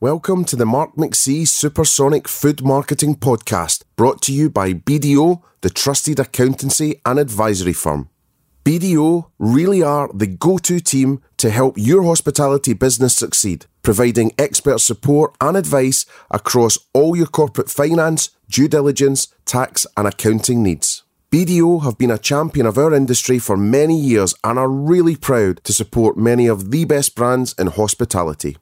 Welcome to the Mark McC Supersonic Food Marketing Podcast, brought to you by BDO, the trusted accountancy and advisory firm. BDO really are the go to team to help your hospitality business succeed, providing expert support and advice across all your corporate finance, due diligence, tax, and accounting needs. BDO have been a champion of our industry for many years and are really proud to support many of the best brands in hospitality.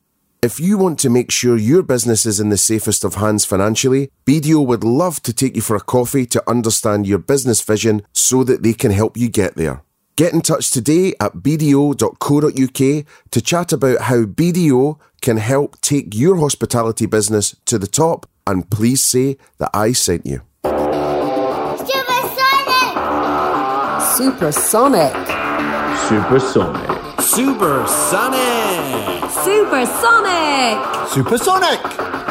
If you want to make sure your business is in the safest of hands financially, BDO would love to take you for a coffee to understand your business vision so that they can help you get there. Get in touch today at bdo.co.uk to chat about how BDO can help take your hospitality business to the top and please say that I sent you. Supersonic. Supersonic. Supersonic. Supersonic. Supersonic. Supersonic.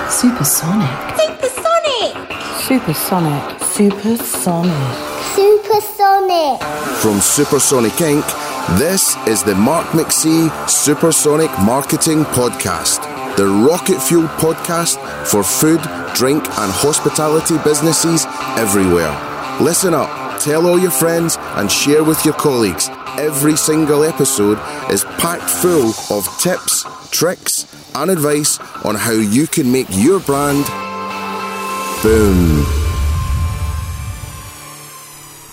Supersonic. Supersonic. Supersonic. Supersonic. Supersonic! From Supersonic Inc., this is the Mark McC Supersonic Marketing Podcast, the rocket fuel podcast for food, drink, and hospitality businesses everywhere. Listen up, tell all your friends, and share with your colleagues. Every single episode is packed full of tips, tricks, and advice on how you can make your brand boom.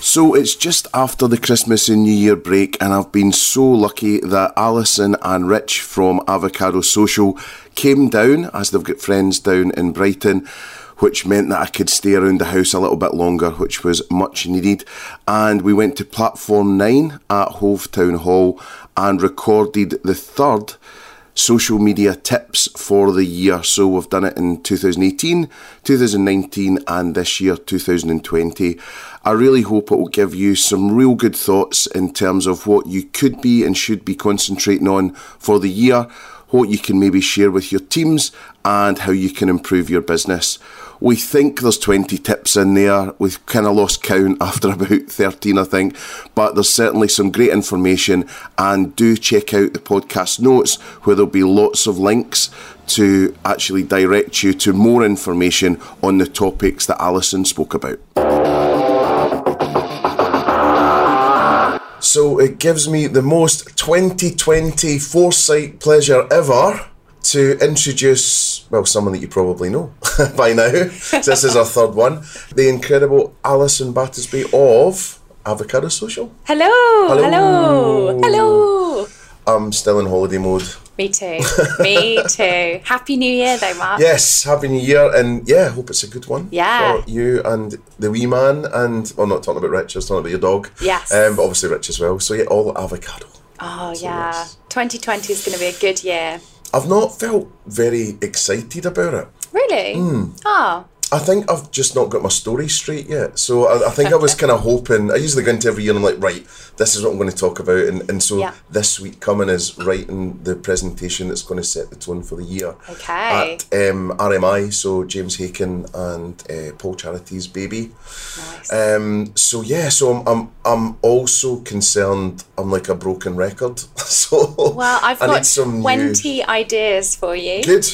So it's just after the Christmas and New Year break, and I've been so lucky that Alison and Rich from Avocado Social came down, as they've got friends down in Brighton, which meant that I could stay around the house a little bit longer, which was much needed. And we went to Platform 9 at Hove Town Hall and recorded the third social media tips for the year. So we've done it in 2018, 2019, and this year, 2020. I really hope it will give you some real good thoughts in terms of what you could be and should be concentrating on for the year, what you can maybe share with your teams, and how you can improve your business. We think there's 20 tips in there. We've kind of lost count after about 13, I think. But there's certainly some great information. And do check out the podcast notes where there'll be lots of links to actually direct you to more information on the topics that Alison spoke about. So it gives me the most 2020 foresight pleasure ever to introduce, well, someone that you probably know by now. this is our third one. The incredible Alison Battisby of Avocado Social. Hello. Hello. Hello. Hello. I'm still in holiday mode. Me too. Me too. Happy New Year, though, Mark. Yes, happy new year, and yeah, hope it's a good one. Yeah. For you and the wee man, and well, not talking about Rich, I was talking about your dog. Yes. Um, but obviously Rich as well. So yeah, all avocado. Oh, So, yeah. yes. 2020 is going to be a good year. I've not felt very excited about it. Really? Hmm. Oh, I think I've just not got my story straight yet. So I, I think I was kind of hoping. I usually go into every year and I'm like, right, this is what I'm going to talk about. And, and so Yeah. this week coming is writing the presentation that's going to set the tone for the year. Okay. At um, RMI, so James Hacon and uh, Paul Charity's baby. nice. Um, so yeah, so I'm, I'm I'm also concerned. I'm like a broken record. so well, I've I got need some new- 20 ideas for you. Good.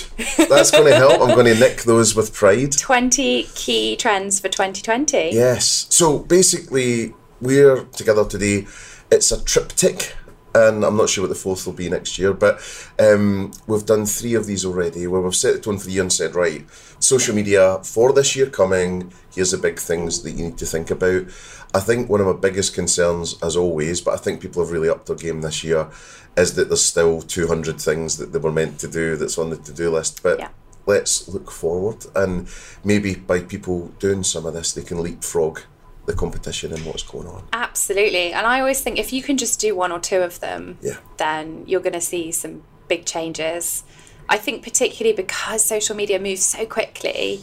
That's going to help. I'm going to nick those with pride. 20 key trends for 2020. Yes. So basically, we're together today. It's a triptych, and I'm not sure what the fourth will be next year, but um, we've done three of these already where we've set the tone for the year and said, right, social media for this year coming, here's the big things that you need to think about. I think one of my biggest concerns, as always, but I think people have really upped their game this year, is that there's still 200 things that they were meant to do that's on the to do list. But Yeah. Let's look forward and maybe by people doing some of this they can leapfrog the competition and what's going on Absolutely. And I always think if you can just do one or two of them, Yeah. then you're going to see some big changes. I think, particularly because social media moves so quickly,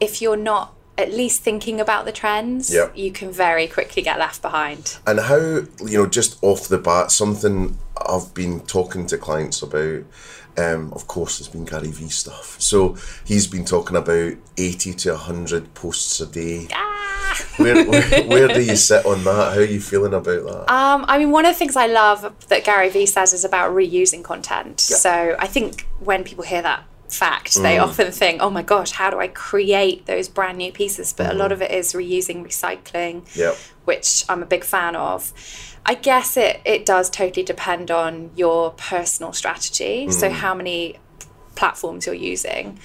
if you're not at least thinking about the trends, Yeah. you can very quickly get left behind. and how you know just off the bat something i've been talking to clients about um, of course there's been gary vee stuff so he's been talking about 80 to 100 posts a day where, where, where do you sit on that how are you feeling about that Um, I mean, one of the things I love that Gary Vee says is about reusing content. So I think when people hear that fact. They often think, oh my gosh, how do I create those brand new pieces? But a lot of it is reusing, recycling, Yep. which I'm a big fan of. I guess it, it does totally depend on your personal strategy. So, how many platforms you're using.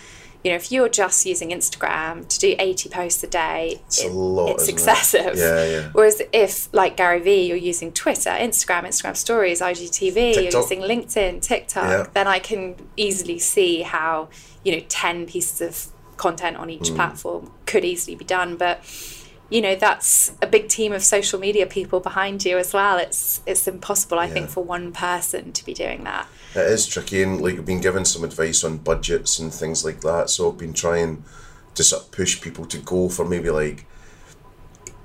You know, if you're just using Instagram to do 80 posts a day, It's a lot, it's isn't it? excessive. Yeah, yeah. Whereas if, like Gary Vee, you're using Twitter, Instagram, Instagram Stories, IGTV, you're using LinkedIn, TikTok, Yeah. then I can easily see how, you know, 10 pieces of content on Mm. each platform could easily be done. But, you know, that's a big team of social media people behind you as well. It's it's impossible, I think, for one person to be doing that. It is tricky, and like I've been given some advice on budgets and things like that. So I've been trying to sort of push people to go for maybe like,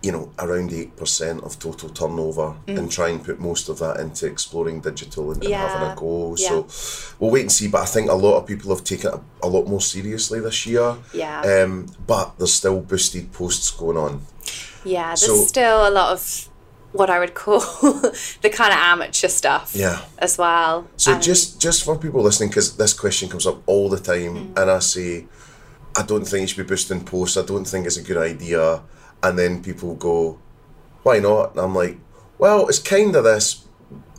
you know, around eight percent of total turnover, and try and put most of that into exploring digital and, and having Mm. A go. yeah. So we'll wait and see. But I think a lot of people have taken it a, a lot more seriously this year. Yeah. Um, but there's still boosted posts going on. Yeah, there's So- still a lot of what I would call the kind of amateur stuff Yeah. as well. So And- just just for people listening, because this question comes up all the time, Mm. and I say, I don't think you should be boosting posts. I don't think it's a good idea. And then people go, why not? And I'm like, well, it's kind of this.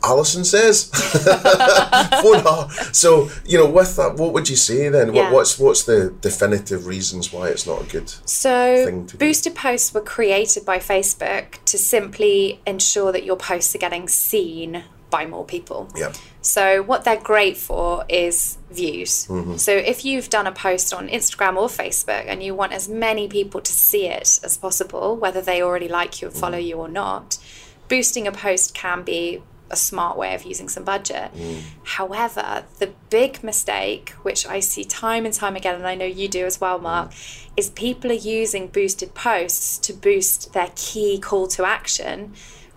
Alison says. So you know, with that, what would you say then? Yeah. What, what's what's the definitive reasons why it's not a good? So, thing to do. boosted posts were created by Facebook to simply ensure that your posts are getting seen by more people. Yeah. So, what they're great for is views. Mm-hmm. So, if you've done a post on Instagram or Facebook and you want as many people to see it as possible, whether they already like you and follow you or not, boosting a post can be a smart way of using some budget. However, the big mistake, which I see time and time again, and I know you do as well, Mark, is people are using boosted posts to boost their key call to action,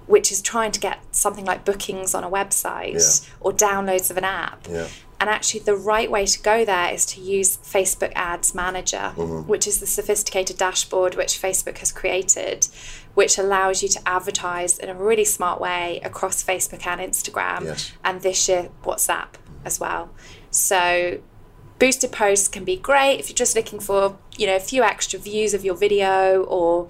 which is trying to get something like bookings on a website Yeah. or downloads of an app. Yeah. And actually, the right way to go there is to use Facebook Ads Manager, Mm-hmm. which is the sophisticated dashboard which Facebook has created, which allows you to advertise in a really smart way across Facebook and Instagram, Yes. and this year, WhatsApp as well. So, boosted posts can be great if you're just looking for, you know, a few extra views of your video or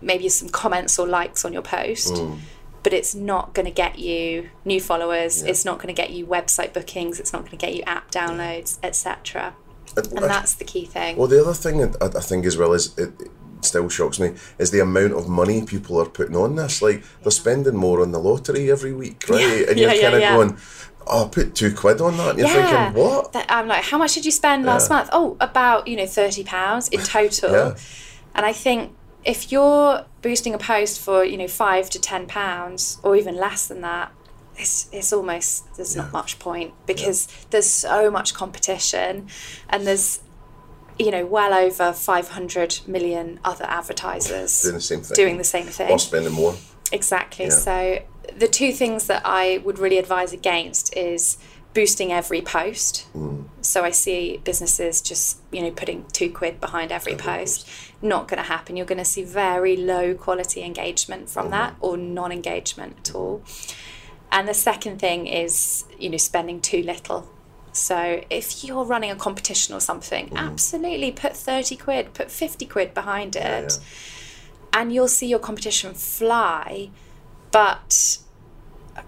maybe some comments or likes on your post. Mm. But it's not going to get you new followers. It's not going to get you website bookings. It's not going to get you app downloads, etc. And that's the key thing. Well, the other thing I, I think as well is it still shocks me is the amount of money people are putting on this. Like they're spending more on the lottery every week, right? Yeah, and you're yeah, yeah, kind of yeah. going, "Oh, put two quid on that," and you're thinking, "What?" That- I'm like, how much did you spend last Yeah. month? Oh, about you know thirty pounds in total. Yeah. And I think if you're boosting a post for you know five to ten pounds or even less than that, it's it's almost there's not much point because there's so much competition, and there's you know well over five hundred million other advertisers Doing the same thing. doing the same thing. Or spending more. Exactly. Yeah. So the two things that I would really advise against is boosting every post. Mm. So I see businesses just you know putting two quid behind every post. Not going to happen. You're going to see very low quality engagement from that, mm-hmm. or non-engagement at all. And the second thing is you know spending too little. So if you're running a competition or something, mm. absolutely put 30 quid, put 50 quid behind it yeah. and you'll see your competition fly but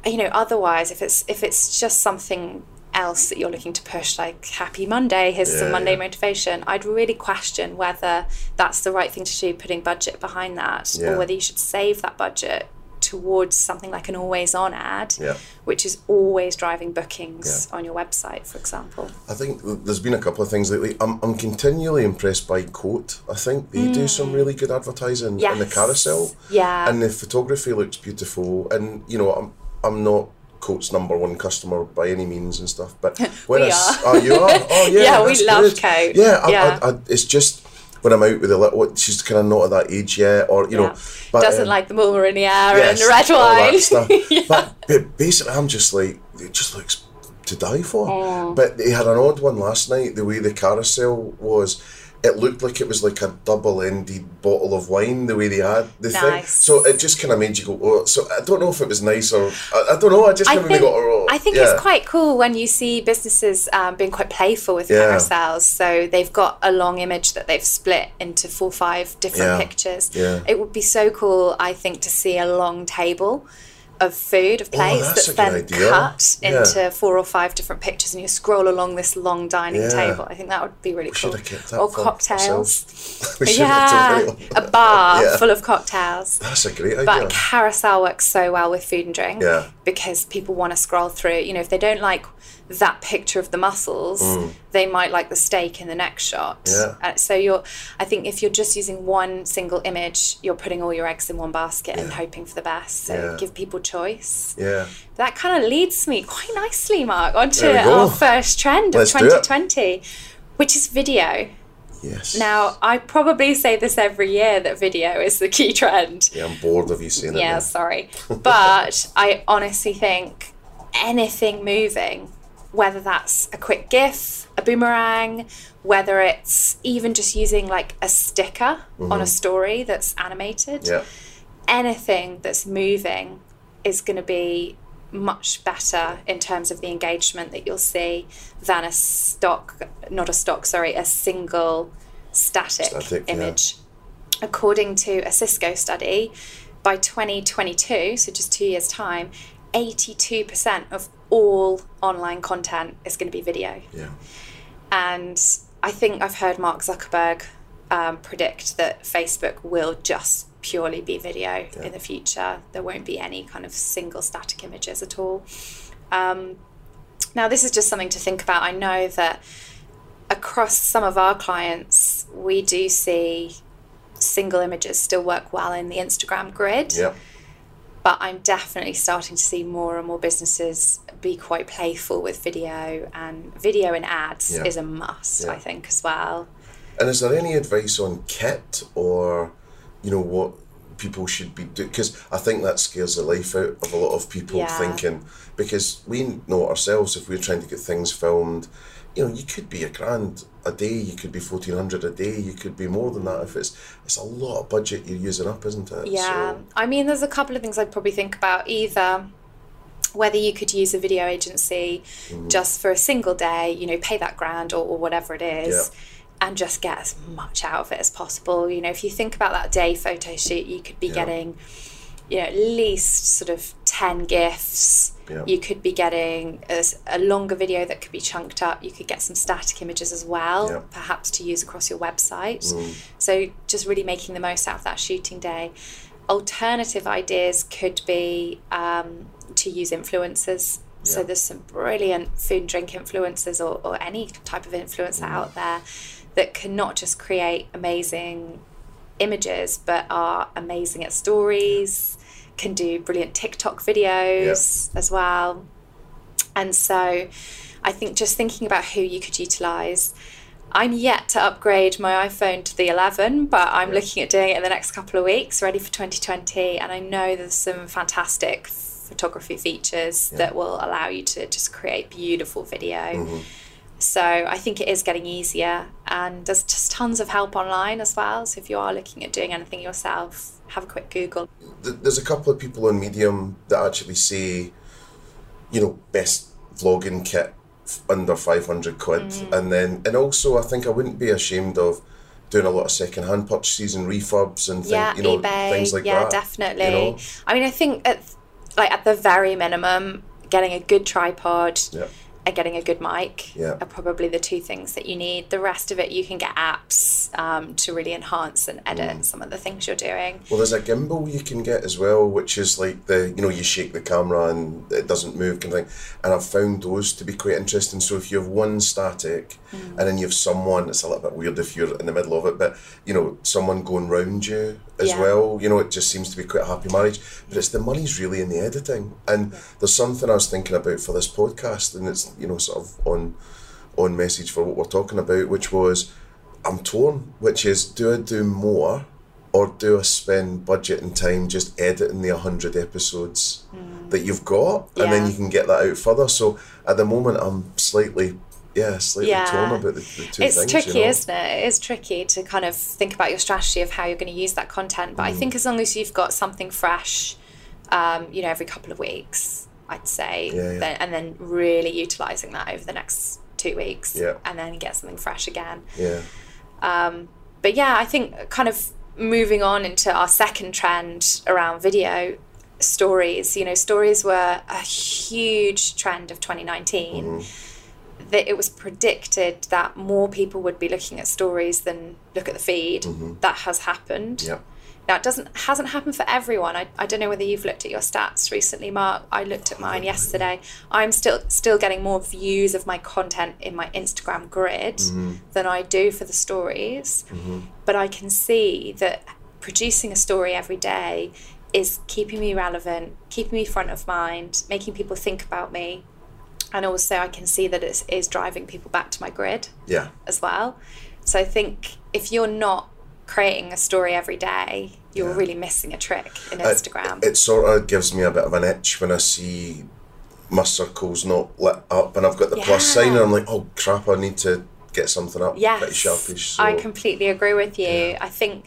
you know otherwise if it's if it's just something else that you're looking to push like happy monday here's some monday yeah. motivation i'd really question whether that's the right thing to do putting budget behind that Yeah. or whether you should save that budget towards something like an always on ad Yeah. which is always driving bookings on your website for example I think there's been a couple of things lately. I'm, I'm continually impressed by Côte. I think they do some really good advertising in the Mm. Carousel. Yeah. And the photography looks beautiful. And, you know, I'm, I'm not Côte's number one customer by any means and stuff. But when We I are. Oh, you are? Oh, yeah. Yeah, we love good. Côte. Yeah, I, Yeah. I, I, it's just when I'm out with a little, she's kind of not at that age yet, or, you know. But, doesn't um, like the Marinier yes, and red all that wine stuff. Yeah. But, but basically, I'm just like, it just looks to die for. Mm. But they had an odd one last night, the way the carousel was. It looked like it was like a double-ended bottle of wine the way they had the thing. So it just kind of made you go. Oh, so I don't know if it was nice or I, I don't know. I just I kind of think, got. Oh, I think yeah. it's quite cool when you see businesses um, being quite playful with Yeah. carousels. So they've got a long image that they've split into four, five different Yeah. pictures. Yeah. It would be so cool, I think, to see a long table of food, of plates Oh, that's that's then idea. cut Yeah. into four or five different pictures and you scroll along this long dining Yeah. table. I think that would be really We cool. have kept that or cocktails. we Yeah, have a bar Yeah. full of cocktails. That's a great idea. But carousel works so well with food and drink Yeah. because people want to scroll through. You know, if they don't like that picture of the mussels, they might like the steak in the next shot. Mm. Yeah. Uh, so you're, I think, if you're just using one single image, you're putting all your eggs in one basket and hoping for the best. So Yeah. give people choice. yeah. That kind of leads me quite nicely, Mark, onto There we go. our first trend of Let's do 2020, which is video. Yes. Now, I probably say this every year that video is the key trend. Yeah, I'm bored of you saying it. Yeah, now. sorry. But I honestly think anything moving, whether that's a quick GIF, a boomerang, whether it's even just using like a sticker on a mm-hmm. story that's animated, Yeah. anything that's moving is going to be much better in terms of the engagement that you'll see than a stock, not a stock, sorry, a single static, Static, yeah. image. According to a Cisco study, by 2022, so just two years' time, 82% of all online content is going to be video. Yeah. And I think I've heard Mark Zuckerberg um, predict that Facebook will just purely be video in the future. There won't be any kind of single static images at all. Um, now, this is just something to think about. I know that across some of our clients, we do see single images still work well in the Instagram grid Yeah. But I'm definitely starting to see more and more businesses be quite playful with video, and video and ads Yeah. is a must, Yeah. I think, as well. And is there any advice on kit or, you know, what people should be doing? Because I think that scares the life out of a lot of people Yeah. thinking, because we know ourselves if we're trying to get things filmed, you know, you could be a grand a day, you could be fourteen hundred a day, you could be more than that if it's it's a lot of budget you're using up, isn't it? Yeah, So, I mean, there's a couple of things I'd probably think about. Either whether you could use a video agency Mm-hmm. just for a single day, you know, pay that grand or, or whatever it is. Yeah. And just get as much out of it as possible. You know, if you think about that day photo shoot, you could be Yeah. getting, you know, at least sort of 10 gifts. Yeah. You could be getting a longer video that could be chunked up. You could get some static images as well, Yeah. perhaps to use across your website. Mm. So just really making the most out of that shooting day. Alternative ideas could be um, to use influencers. So there's some brilliant food and drink influencers or, or any type of influencer Mm. out there that can not just create amazing images but are amazing at stories, can do brilliant TikTok videos as well. And so I think just thinking about who you could utilize. I'm yet to upgrade my iPhone to the 11, but I'm looking at doing it in the next couple of weeks, ready for 2020. And I know there's some fantastic photography features that will allow you to just create beautiful video. Mm-hmm. So I think it is getting easier, and there's just tons of help online as well. So if you are looking at doing anything yourself, have a quick Google. there's a couple of people on Medium that actually say, you know, best vlogging kit under 500 quid. Mm-hmm. And then, and also, I think I wouldn't be ashamed of doing a lot of second hand purchases and refurbs and things, yeah, you know, eBay. things like yeah, that. definitely. You know? I mean, I think at like at the very minimum, getting a good tripod Yeah. And getting a good mic Yeah. are probably the two things that you need. The rest of it, you can get apps um, to really enhance and edit Mm. some of the things you're doing. Well, there's a gimbal you can get as well, which is like the you know you shake the camera and it doesn't move kind of thing. And I've found those to be quite interesting. So if you have one static, and then you have someone, it's a little bit weird if you're in the middle of it, but you know someone going round you as Yeah. well. You know it just seems to be quite a happy marriage. But it's the money's really in the editing. And there's something I was thinking about for this podcast, and it's you know sort of on on message for what we're talking about, which was I'm torn, which is do I do more or do I spend budget and time just editing the 100 episodes hmm. that you've got and then you can get that out further? So at the moment, I'm slightly yeah, slightly Yeah. torn about the, the two it's things. tricky, you know? isn't it? It is tricky to kind of think about your strategy of how you're going to use that content. But I Mm. think as long as you've got something fresh, um, you know, every couple of weeks, I'd say, Yeah, yeah. Then, and then really utilizing that over the next two weeks, Yeah. and then get something fresh again. Yeah, But yeah, I think kind of moving on into our second trend around video stories. You know, stories were a huge trend of 2019. That it was predicted that more people would be looking at stories than look at the feed. Mm-hmm. That has happened. yeah. Now it doesn't hasn't happened for everyone. I, I don't know whether you've looked at your stats recently, Mark. I looked at mine yesterday. I'm still still getting more views of my content in my Instagram grid mm-hmm. than I do for the stories. Mm-hmm. But I can see that producing a story every day is keeping me relevant, keeping me front of mind, making people think about me. And also I can see that it is driving people back to my grid Yeah, as well. So I think if you're not creating a story every day, you're really missing a trick in uh, Instagram. It, it sort of gives me a bit of an itch when I see my circle's not lit up and I've got the plus sign and I'm like, oh crap, I need to get something up yes, pretty sharpish. So, I completely agree with you. I think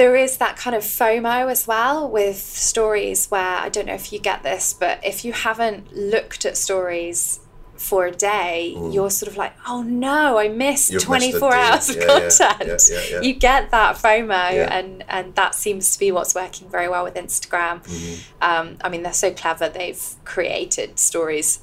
there is that kind of FOMO as well with stories where I don't know if you get this, but if you haven't looked at stories for a day, you're sort of like, oh no, I missed Mm. You've 24 day. hours of Yeah, yeah, content. yeah, yeah. You get that FOMO, and, and that seems to be what's working very well with Instagram. Mm-hmm. Um, I mean, they're so clever, they've created stories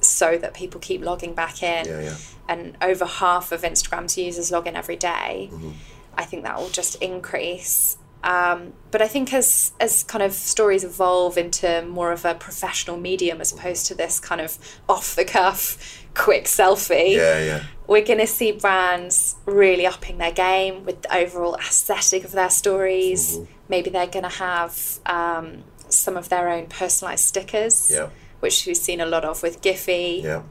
so that people keep logging back in Yeah, yeah. and over half of Instagram's users log in every day, Mm-hmm. I think that will just increase. Um, but I think as as kind of stories evolve into more of a professional medium as opposed to this kind of off the cuff quick selfie, Yeah, yeah. we're going to see brands really upping their game with the overall aesthetic of their stories. Mm-hmm. Maybe they're going to have um, some of their own personalized stickers, Yeah. which we've seen a lot of with Giphy Yeah.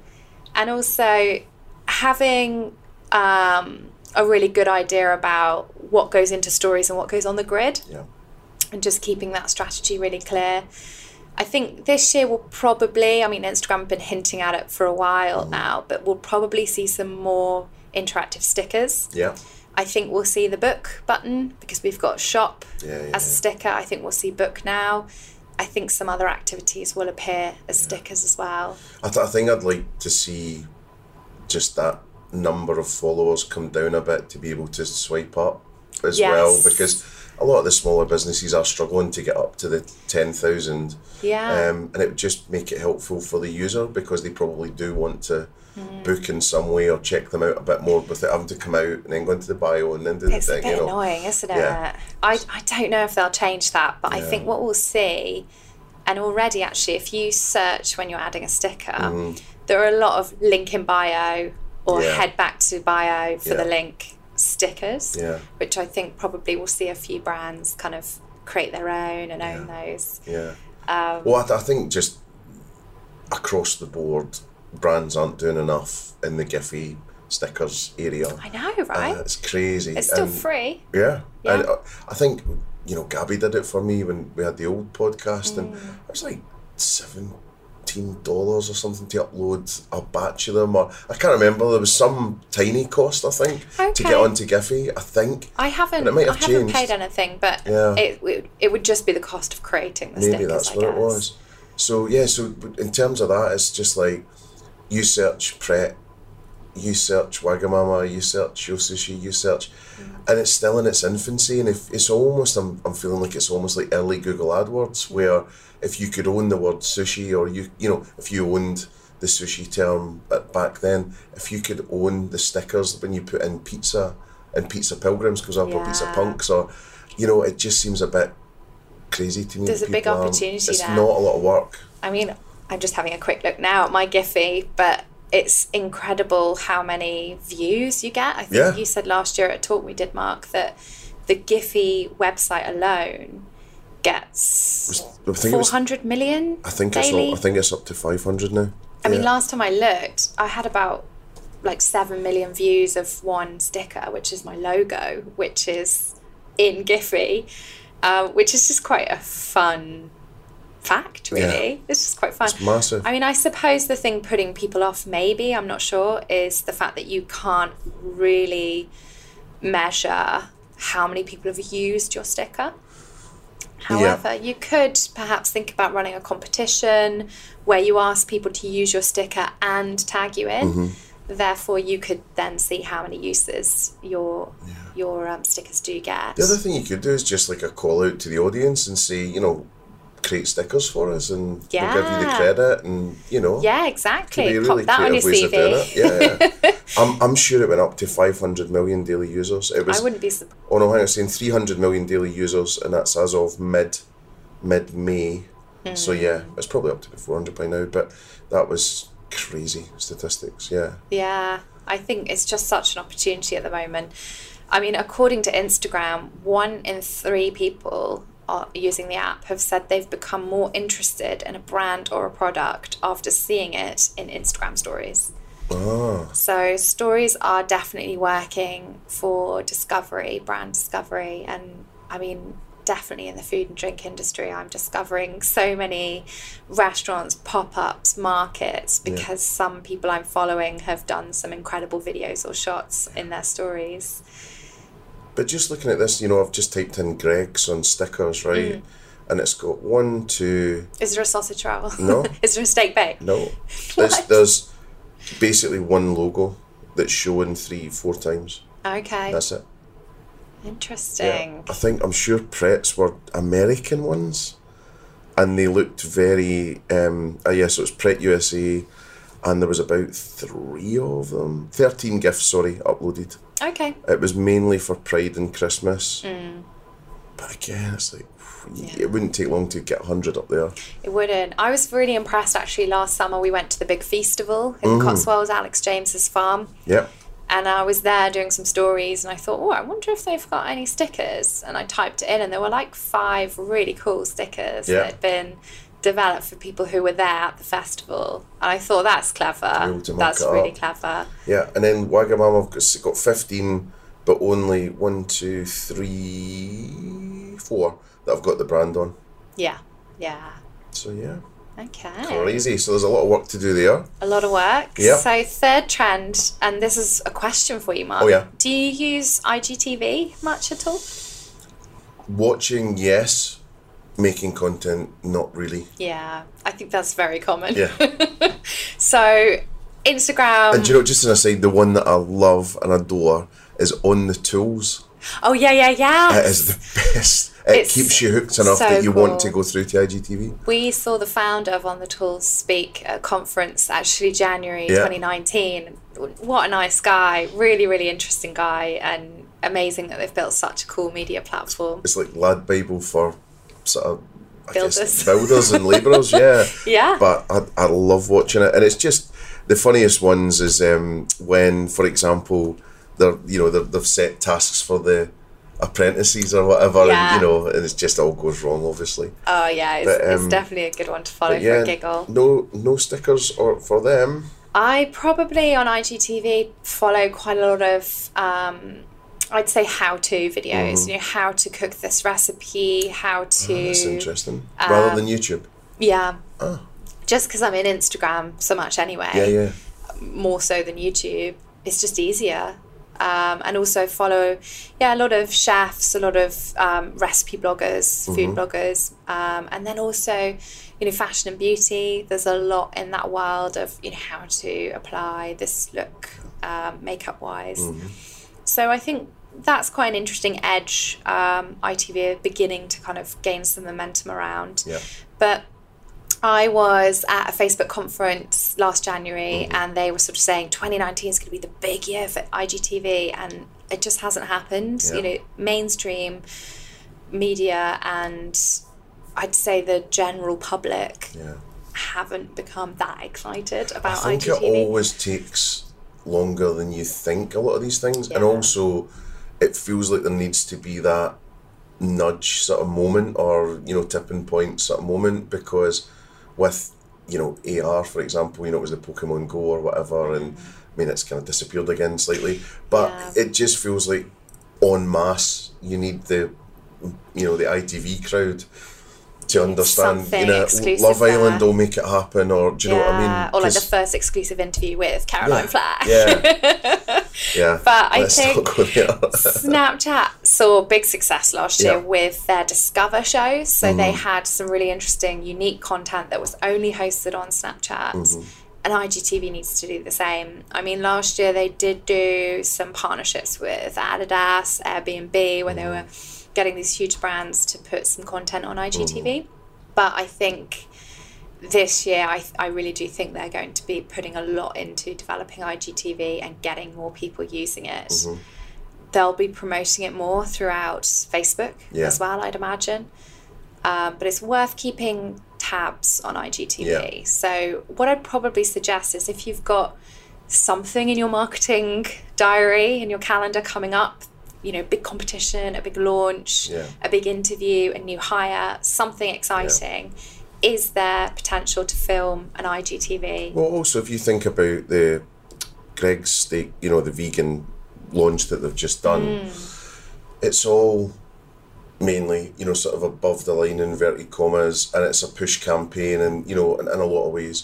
and also having um, a really good idea about what goes into stories and what goes on the grid Yeah. and just keeping that strategy really clear. I think this year we'll probably, I mean, Instagram have been hinting at it for a while Mm. now, but we'll probably see some more interactive stickers. Yeah. I think we'll see the book button because we've got shop Yeah, yeah, as a sticker. I think we'll see book now. I think some other activities will appear as stickers as well. I, th- I think I'd like to see just that number of followers come down a bit to be able to swipe up as Yes. well because a lot of the smaller businesses are struggling to get up to the 10,000 Yeah. um, and it would just make it helpful for the user because they probably do want to Mm. book in some way or check them out a bit more without having to come out and then go into the bio and then do It's the a thing bit you know annoying, isn't it? Yeah. I, I don't know if they'll change that, but I think what we'll see, and already actually, if you search when you're adding a sticker, there are a lot of link in bio or. Yeah. head back to bio for the link stickers, Yeah. which I think probably we'll see a few brands kind of create their own and own those. Yeah. Um, well, I, th- I think just across the board, brands aren't doing enough in the Giphy stickers area. I know, right? Uh, it's crazy. it's still And- free. Yeah. Yeah. And uh, I think, you know, Gabby did it for me when we had the old podcast, and I was like $17 or something to upload a batch of them. Or I can't remember. There was some tiny cost, I think, to get onto Giphy, I think. I haven't. Might I have haven't changed. paid anything, but Yeah. it, it it would just be the cost of creating the Maybe stickers. that's I what it was. So yeah, so in terms of that, it's just like you search Pret, you search Wagamama, you search Yo Sushi, you search, mm-hmm. and it's still in its infancy. And if it's almost, I'm, I'm feeling like it's almost like early Google AdWords, where if you could own the word sushi, or you you know if you owned the sushi term back then, if you could own the stickers when you put in pizza and pizza pilgrims goes up or pizza punks or you know it just seems a bit crazy to me. There's a big opportunity It's there. not a lot of work. I mean, I'm just having a quick look now at my Giphy, but it's incredible how many views you get. I think Yeah. you said last year at a talk we did, Mark, that the Giphy website alone gets I think it was- 400 million I think it's daily. all, I think it's up to five hundred now. I mean, last time I looked, I had about like 7 million views of one sticker, which is my logo, which is in Giphy, uh, which is just quite a fun fact, really. It's just quite fun. It's massive. I mean, I suppose the thing putting people off, maybe, I'm not sure, is the fact that you can't really measure how many people have used your sticker. However, you could perhaps think about running a competition where you ask people to use your sticker and tag you in. Mm-hmm. Therefore, you could then see how many uses your your um, stickers do get. The other thing you could do is just like a call out to the audience and say, you know, create stickers for us and we'll give you the credit and, you know. yeah, could be exactly. really Pop that on your creative ways of doing CV. Yeah, yeah. I'm, I'm sure it went up to 500 million daily users. It was, I wouldn't be surprised. oh no, hang on, saying 300 million daily users and that's as of mid mid May. So Hmm. yeah, it's probably up to 400 by now, but that was crazy statistics, yeah. Yeah, I think it's just such an opportunity at the moment. I mean, according to Instagram, one in three people are using the app have said they've become more interested in a brand or a product after seeing it in Instagram stories. Ah, So, stories are definitely working for discovery, brand discovery, and I mean, definitely in the food and drink industry, I'm discovering so many restaurants, pop ups, markets because some people I'm following have done some incredible videos or shots in their stories. But just looking at this, you know, I've just typed in Greggs on stickers, Mm. right? And it's got one, two, Is there a sausage roll? No. Is there a steak bake? no. There's, there's basically one logo that's shown three, four times. Okay, That's it. interesting. I think I'm sure Pret's were American ones, and they looked very. Um, uh, yeah, so it's Pret USA, and there was about three of them, thirteen gifts. Sorry, uploaded. Okay. It was mainly for Pride and Christmas. Mm. But again, it's like it wouldn't take long to get hundred up there. It wouldn't. I was really impressed actually. Last summer we went to the big festival in Mm. the Cotswolds, Alex James's farm, Yep. and I was there doing some stories. And I thought, oh, I wonder if they've got any stickers. And I typed it in, and there were like five really cool stickers Yeah. that had been developed for people who were there at the festival. And I thought that's clever. able to mark That's really up. clever. Yeah, and then Wagamama have got, got 15, but only one, two, three, four that I've got the brand on. Yeah. Yeah. So yeah, Okay. crazy. So there's a lot of work to do there. A lot of work. Yep. So third trend, and this is a question for you, Mark. Oh, yeah. Do you use IGTV much at all? Watching, yes. Making content, not really. Yeah, I think that's very common. Yeah. So Instagram. and do you know, just as an aside, the one that I love and adore is on the tools. oh yeah, yeah, yeah. It is the best. It It's keeps you hooked enough so that you want to go through to IGTV. we saw the founder of On the Tools speak at a conference actually January Yeah. 2019. What a nice guy! Really, really interesting guy, and amazing that they've built such a cool media platform. It's like lad Bible for sort of I Builders. guess builders and labourers, yeah. Yeah. But I, I love watching it, and it's just the funniest ones is um, when, for example, they're you know they're, they've set tasks for the apprentices or whatever, Yeah. and you know, and it's just all goes wrong, obviously. Oh yeah, it's, But, it's um, definitely a good one to follow But for a giggle. no no stickers or for them. I probably on IGTV follow quite a lot of, um, I'd say, how-to videos. You know, how to cook this recipe, how to. Mm-hmm. Oh, That's interesting. Rather than YouTube. Yeah. Oh. Just because I'm in Instagram so much anyway, Yeah, yeah. more so than YouTube, it's just easier. Um, and also follow, yeah, a lot of chefs, a lot of um, recipe bloggers, food bloggers, um, and then also, you know, fashion and beauty. There's a lot in that world of you know how to apply this look, um, makeup wise. So I think that's quite an interesting edge. Um, ITV are beginning to kind of gain some momentum around. Yeah. But I was at a Facebook conference last January and they were sort of saying 2019 is going to be the big year for IGTV and it just hasn't happened. Yeah. You know, mainstream media and I'd say the general public Yeah. haven't become that excited about IGTV. I think IGTV. it always takes longer than you think. A lot of these things, and also it feels like there needs to be that nudge sort of moment or you know tipping point sort of moment because with you know AR for example, you know it was the Pokemon Go or whatever, and I mean it's kind of disappeared again slightly, but Yeah. it just feels like en masse you need the you know the ITV crowd to understand. something you know, exclusive Love Island will make it happen, or do you know what I mean? Yeah, or like the first exclusive interview with Caroline Flack. Yeah, yeah. But I think- not go there. Snapchat saw big success last year Yeah. Mm-hmm. with their Discover shows. So they had some really interesting, unique content that was only hosted on Snapchat. Mm-hmm. And IGTV needs to do the same. I mean, last year they did do some partnerships with Adidas, Airbnb, where they Mm-hmm. were getting these huge brands to put some content on IGTV. Mm-hmm. But I think this year, I, I really do think they're going to be putting a lot into developing IGTV and getting more people using it. Mm-hmm. They'll be promoting it more throughout Facebook Yeah. as well, I'd imagine. Um, but it's worth keeping tabs on IGTV. Yeah. So, what I'd probably suggest is if you've got something in your marketing diary, in your calendar coming up, you know, big competition, a big launch, Yeah. a big interview, a new hire, something exciting. Is there potential to film an IGTV? Well, also, if you think about the Greggs steak, you know, the vegan launch that they've just done, Mm. it's all mainly, you know, sort of above the line inverted commas, and it's a push campaign, and you know, in, in a lot of ways.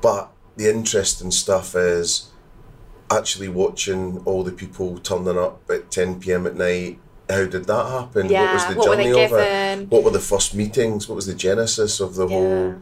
But the interesting stuff is actually watching all the people turning up at 10 p.m. at night. How did that happen? Yeah, what was the what journey of it? What were the first meetings? What was the genesis of the Yeah. whole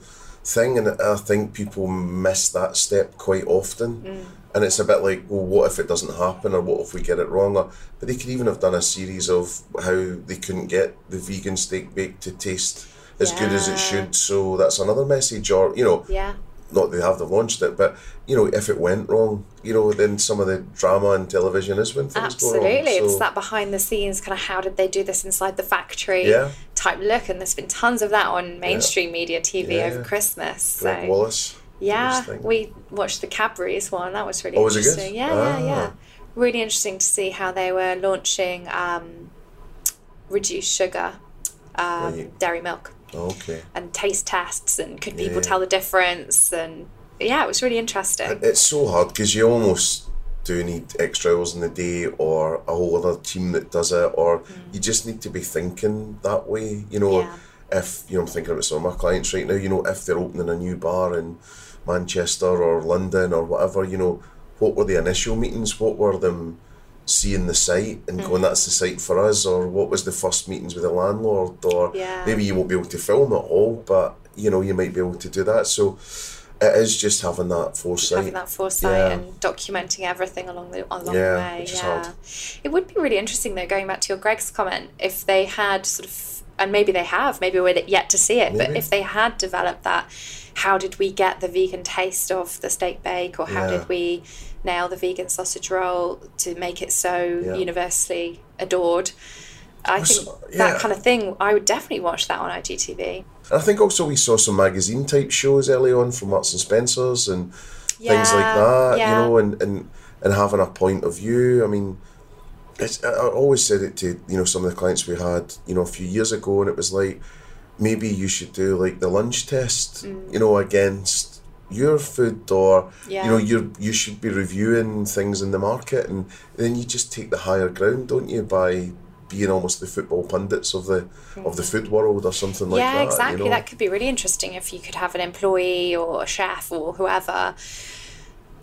thing? And I think people miss that step quite often. Mm. And it's a bit like, well, what if it doesn't happen, or what if we get it wrong? Or, but they could even have done a series of how they couldn't get the vegan steak bake to taste as good as it should. So that's another message. Or you know, Yeah. Not they have they've launched it, but you know, if it went wrong, you know, then some of the drama on television is when things go wrong. Absolutely. It's that behind the scenes kind of how did they do this inside the factory Yeah. type look. And there's been tons of that on mainstream media TV Yeah, over. Christmas. Greg so Wallace. yeah, we watched the Cadbury's one. That was really Oh, was interesting. Yeah, yeah, yeah. Ah. Really interesting to see how they were launching um, reduced sugar um, dairy milk Okay. and taste tests and could people Yeah. tell the difference and yeah, it was really interesting. It's so hard because you almost do need extra hours in the day or a whole other team that does it, or you just need to be thinking that way. You know, Mm. Yeah. if you know, I'm thinking about some of my clients right now. You know, if they're opening a new bar in Manchester or London or whatever, you know, what were the initial meetings? What were them seeing the site and Mm. going, that's the site for us, or what was the first meetings with the landlord, or Yeah. maybe you won't be able to film it all, but you know, you might be able to do that. So it is just having that foresight. having that foresight Yeah. and documenting everything along the along Yeah, the way. which yeah, it would be really interesting though. Going back to your Greggs comment, if they had sort of, and maybe they have, maybe we're yet to see it, but if they had developed that, how did we get the vegan taste of the steak bake, or how Yeah. did we nail the vegan sausage roll to make it so Yeah. universally adored? I think yeah. that kind of thing. I would definitely watch that on IGTV. And I think also we saw some magazine type shows early on from Marks and Spencers and things like that, yeah. you know, and, and, and having a point of view. I mean, I always said it to, you know, some of the clients we had, you know, a few years ago, and it was like, maybe you should do like the lunch test, Mm. you know, against your food or Yeah. you know you you should be reviewing things in the market and then you just take the higher ground don't you by being almost the football pundits of the of the food world or something like yeah, that yeah exactly. you know? That could be really interesting if you could have an employee or a chef or whoever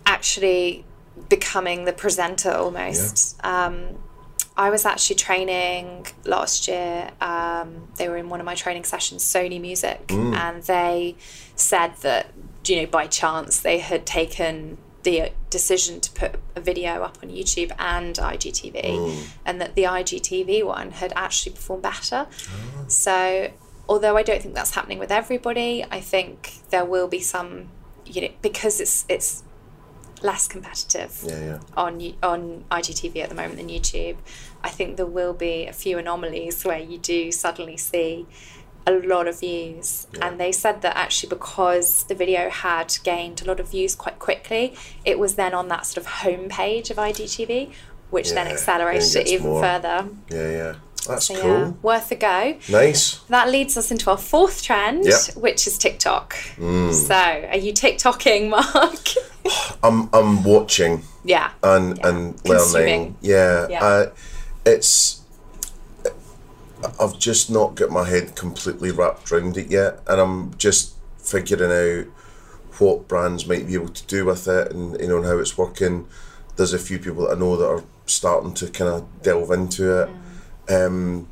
actually becoming the presenter almost. Um, I was actually training last year. Um, they were in one of my training sessions, Sony Music, Mm. and they said that you know by chance they had taken the decision to put a video up on YouTube and IGTV, Mm. and that the IGTV one had actually performed better. Ah. So, although I don't think that's happening with everybody, I think there will be some, you know, because it's it's less competitive yeah yeah on on IGTV at the moment than YouTube. I think there will be a few anomalies where you do suddenly see a lot of views. And they said that actually because the video had gained a lot of views quite quickly, it was then on that sort of homepage of IGTV, which then accelerated then it gets even more. further. yeah yeah that's So cool yeah, worth a go. nice That leads us into our fourth trend, Yep. Mm. which is TikTok. So, are you TikToking, Mark? I'm I'm watching yeah. and Yeah. and Consuming. learning. Yeah, Yeah. Uh, it's I've just not got my head completely wrapped around it yet, and I'm just figuring out what brands might be able to do with it, and you know and how it's working. There's a few people that I know that are starting to kind of delve into it. Um,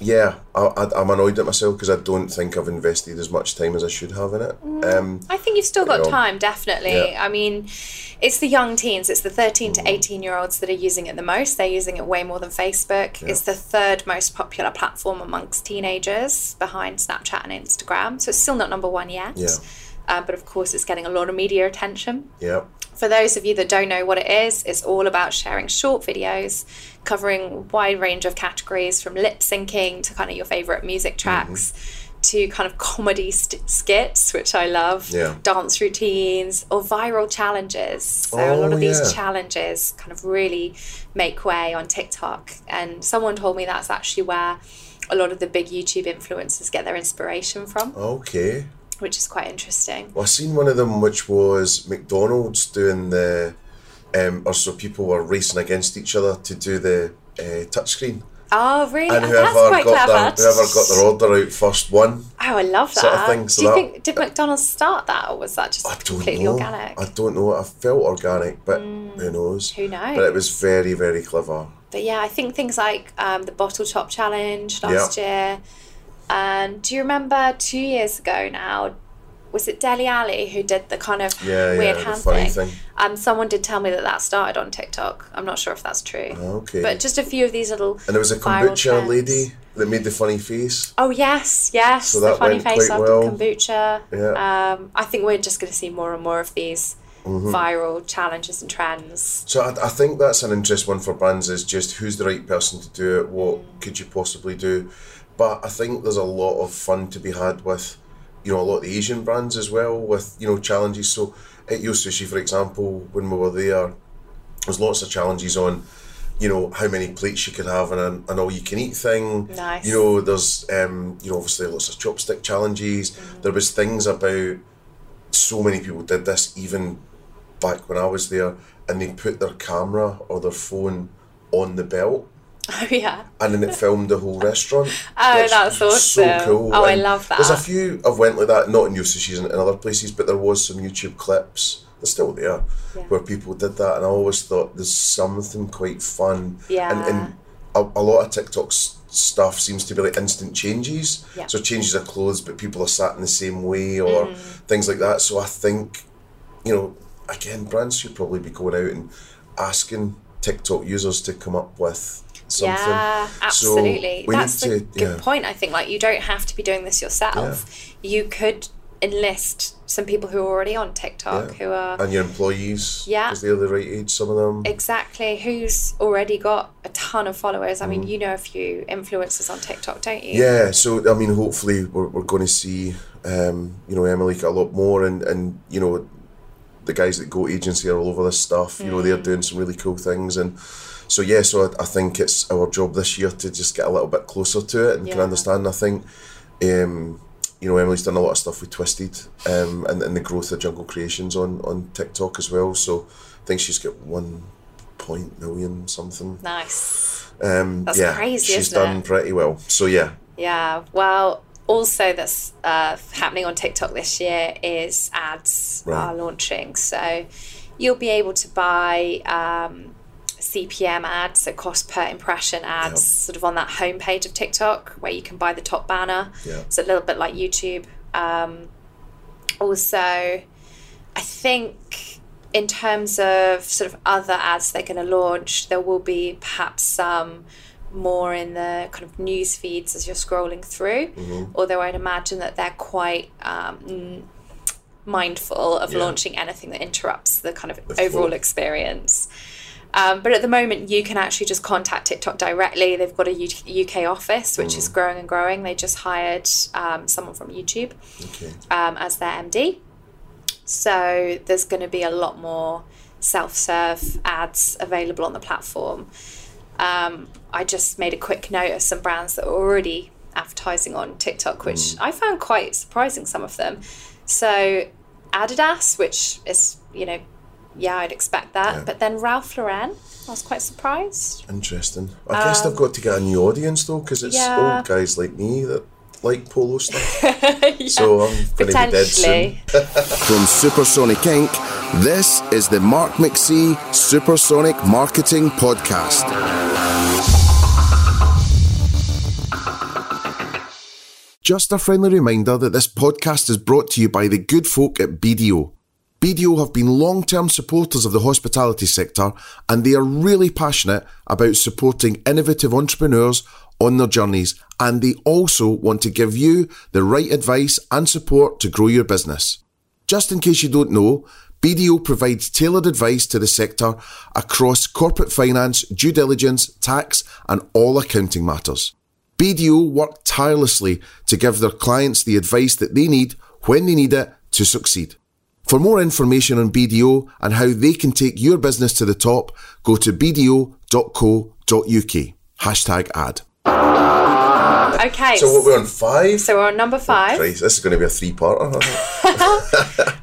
yeah, I, I, I'm annoyed at myself because I don't think I've invested as much time as I should have in it. Um, I think you've still got you know, time, definitely. yeah. I mean, it's the young teens, it's the 13 to 18 year olds that are using it the most. They're using it way more than Facebook. It's the third most popular platform amongst teenagers behind Snapchat and Instagram. So it's still not number one yet. Yeah. Uh, but of course, it's getting a lot of media attention. yeah, For those of you that don't know what it is, it's all about sharing short videos covering a wide range of categories from lip syncing to kind of your favorite music tracks to kind of comedy st- skits, which I love, Yeah. dance routines, or viral challenges. So a lot Oh, of these yeah. challenges kind of really make way on TikTok. And someone told me that's actually where a lot of the big YouTube influencers get their inspiration from, okay. Which is quite interesting. Well, I seen one of them which was McDonald's doing the, um, or so people were racing against each other to do the uh, touchscreen, Oh, really? and Oh, whoever that's quite got clever. their whoever got their order out first won. Oh, I love that. sort of thing, so Do you that- think did McDonald's start that, or was that just I don't completely know. organic? I don't know. I felt organic, but who knows? Who knows? But it was very, very clever. But yeah, I think things like um, the bottle top challenge last year, and do you remember two years ago now? Was it Dele Alli who did the kind of Yeah, weird yeah, the hand funny thing? thing. Um, someone did tell me that that started on TikTok. I'm not sure if that's true. Okay. But just a few of these little. And there was a kombucha lady that made the funny face. Oh yes, yes, So the that funny went face quite after well. kombucha. Yeah. Um, I think we're just going to see more and more of these Mm-hmm. viral challenges and trends. So I, I think that's an interesting one for brands is just who's the right person to do it, what could you possibly do. But I think there's a lot of fun to be had with, you know, a lot of the Asian brands as well with, you know, challenges. So at Yo Sushi, for example, when we were there, there's lots of challenges on, you know, how many plates you can have and an, an all you can eat thing. Nice. You know, there's, um, you know, obviously lots of chopstick challenges. There was things about so many people did this even back when I was there, and they put their camera or their phone on the belt, Oh yeah. and then it filmed the whole restaurant. Oh, that's was So awesome. cool. Oh, I love that. There's a few I've went like that, not in New Sushis and in other places, but there was some YouTube clips. They're still there, Yeah. where people did that, and I always thought there's something quite fun. Yeah. And, and a, a lot of TikTok's stuff seems to be like instant changes. Yeah. So changes of clothes, but people are sat in the same way or Mm. things like that. So I think, you know, again, brands should probably be going out and asking TikTok users to come up with something. Yeah, absolutely. we That's a good yeah. point. I think like you don't have to be doing this yourself. You could enlist some people who are already on TikTok Yeah. who are And your employees, Yeah. because they're the right age, some of them. exactly who's already got a ton of followers. I mean, Mm. you know a few influencers on TikTok, don't you? Yeah, so I mean, hopefully we're, we're going to see, um, you know, Emily get a lot more, and and you know, the guys that Goat Agency are all over this stuff. You know, they're doing some really cool things, and so yeah, so I, I think it's our job this year to just get a little bit closer to it and can understand. I think, um, you know, Emily's done a lot of stuff with Twisted, um, and and the growth of Jungle Creations on on TikTok as well. So I think she's got one point million something. Nice. Um, That's yeah, crazy, she's done it? pretty well. So yeah, Yeah. Well, also that's uh, happening on TikTok this year is ads Right. are launching. So you'll be able to buy um, CPM ads, so cost per impression ads, sort of on that homepage of TikTok where you can buy the top banner. Yeah. It's a little bit like YouTube. Um, also, I think in terms of sort of other ads they're going to launch, there will be perhaps some more in the kind of news feeds as you're scrolling through. Mm-hmm. Although I'd imagine that they're quite um, mindful of Yeah. launching anything that interrupts the kind of The overall experience. Um, but at the moment, you can actually just contact TikTok directly. They've got a U- UK office, which Mm. is growing and growing. They just hired um, someone from YouTube okay. um, as their MD. So there's going to be a lot more self serve ads available on the platform. Um, I just made a quick note of some brands that are already advertising on TikTok, which I found quite surprising, some of them. So Adidas, which is, you know, yeah, I'd expect that. Yeah. But then Ralph Lauren, I was quite surprised. Interesting. I guess they've got to get a new audience though, because it's Um, yeah. old guys like me that like polo stuff. So I'm going to be dead soon. Potentially. From Supersonic Inc., this is the Mark McC Supersonic Marketing Podcast. Just a friendly reminder that this podcast is brought to you by the good folk at BDO. BDO have been long term supporters of the hospitality sector and they are really passionate about supporting innovative entrepreneurs on their journeys and they also want to give you the right advice and support to grow your business. Just in case you don't know, BDO provides tailored advice to the sector across corporate finance, due diligence, tax, and all accounting matters. BDO work tirelessly to give their clients the advice that they need when they need it to succeed. For more information on BDO and how they can take your business to the top, go to bdo.co.uk. Hashtag ad. Okay. So what we're on five? so we're on number oh, five. Christ, this is going to be a three-parter.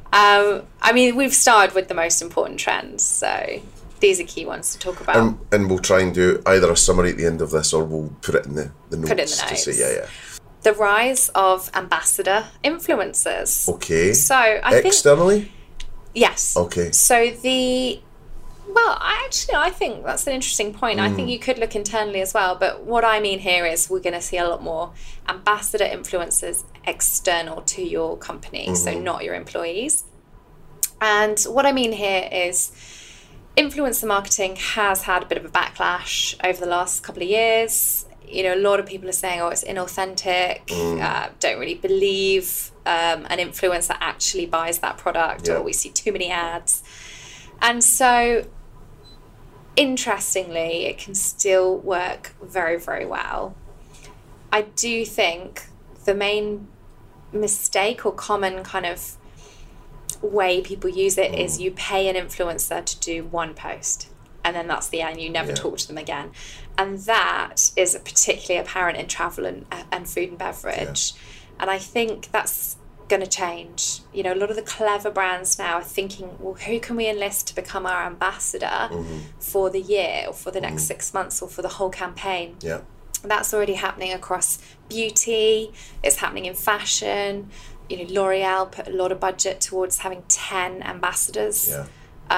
Um, I mean, we've started with the most important trends, so these are key ones to talk about. and, and we'll try and do either a summary at the end of this or we'll put it in the, the notes. Put it in the To notes. say, yeah, yeah. The rise of ambassador influencers. Okay. So I think Externally? yes. Okay. So the well, I actually I think that's an interesting point. I Mm. think you could look internally as well, but what I mean here is we're going to see a lot more ambassador influencers external to your company, so Mm-hmm. not your employees. And what I mean here is influencer marketing has had a bit of a backlash over the last couple of years. You know, a lot of people are saying, oh, it's inauthentic, Mm. uh, don't really believe um, an influencer actually buys that product, Yeah. or we see too many ads. And so, interestingly, it can still work very, very well. I do think the main mistake or common kind of way people use it is you pay an influencer to do one post and then that's the end you never Yeah. talk to them again. And that is particularly apparent in travel and, and food and beverage. And i think that's going to change. You know a lot of the clever brands now are thinking well who can we enlist to become our ambassador for the year or for the next six months or for the whole campaign? Yeah. that's already happening across beauty it's happening in fashion. You know l'oreal put a lot of budget towards having 10 ambassadors Yeah.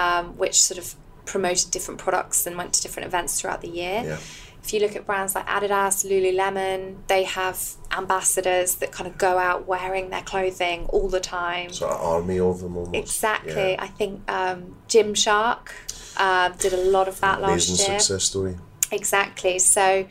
um, which sort of promoted different products and went to different events throughout the year Yeah. if you look at brands like adidas lululemon they have ambassadors that kind of go out wearing their clothing all the time Sort of army of them almost. exactly Yeah. i think um, gymshark uh, did a lot of that Amazing last year Amazing success story. Exactly. So,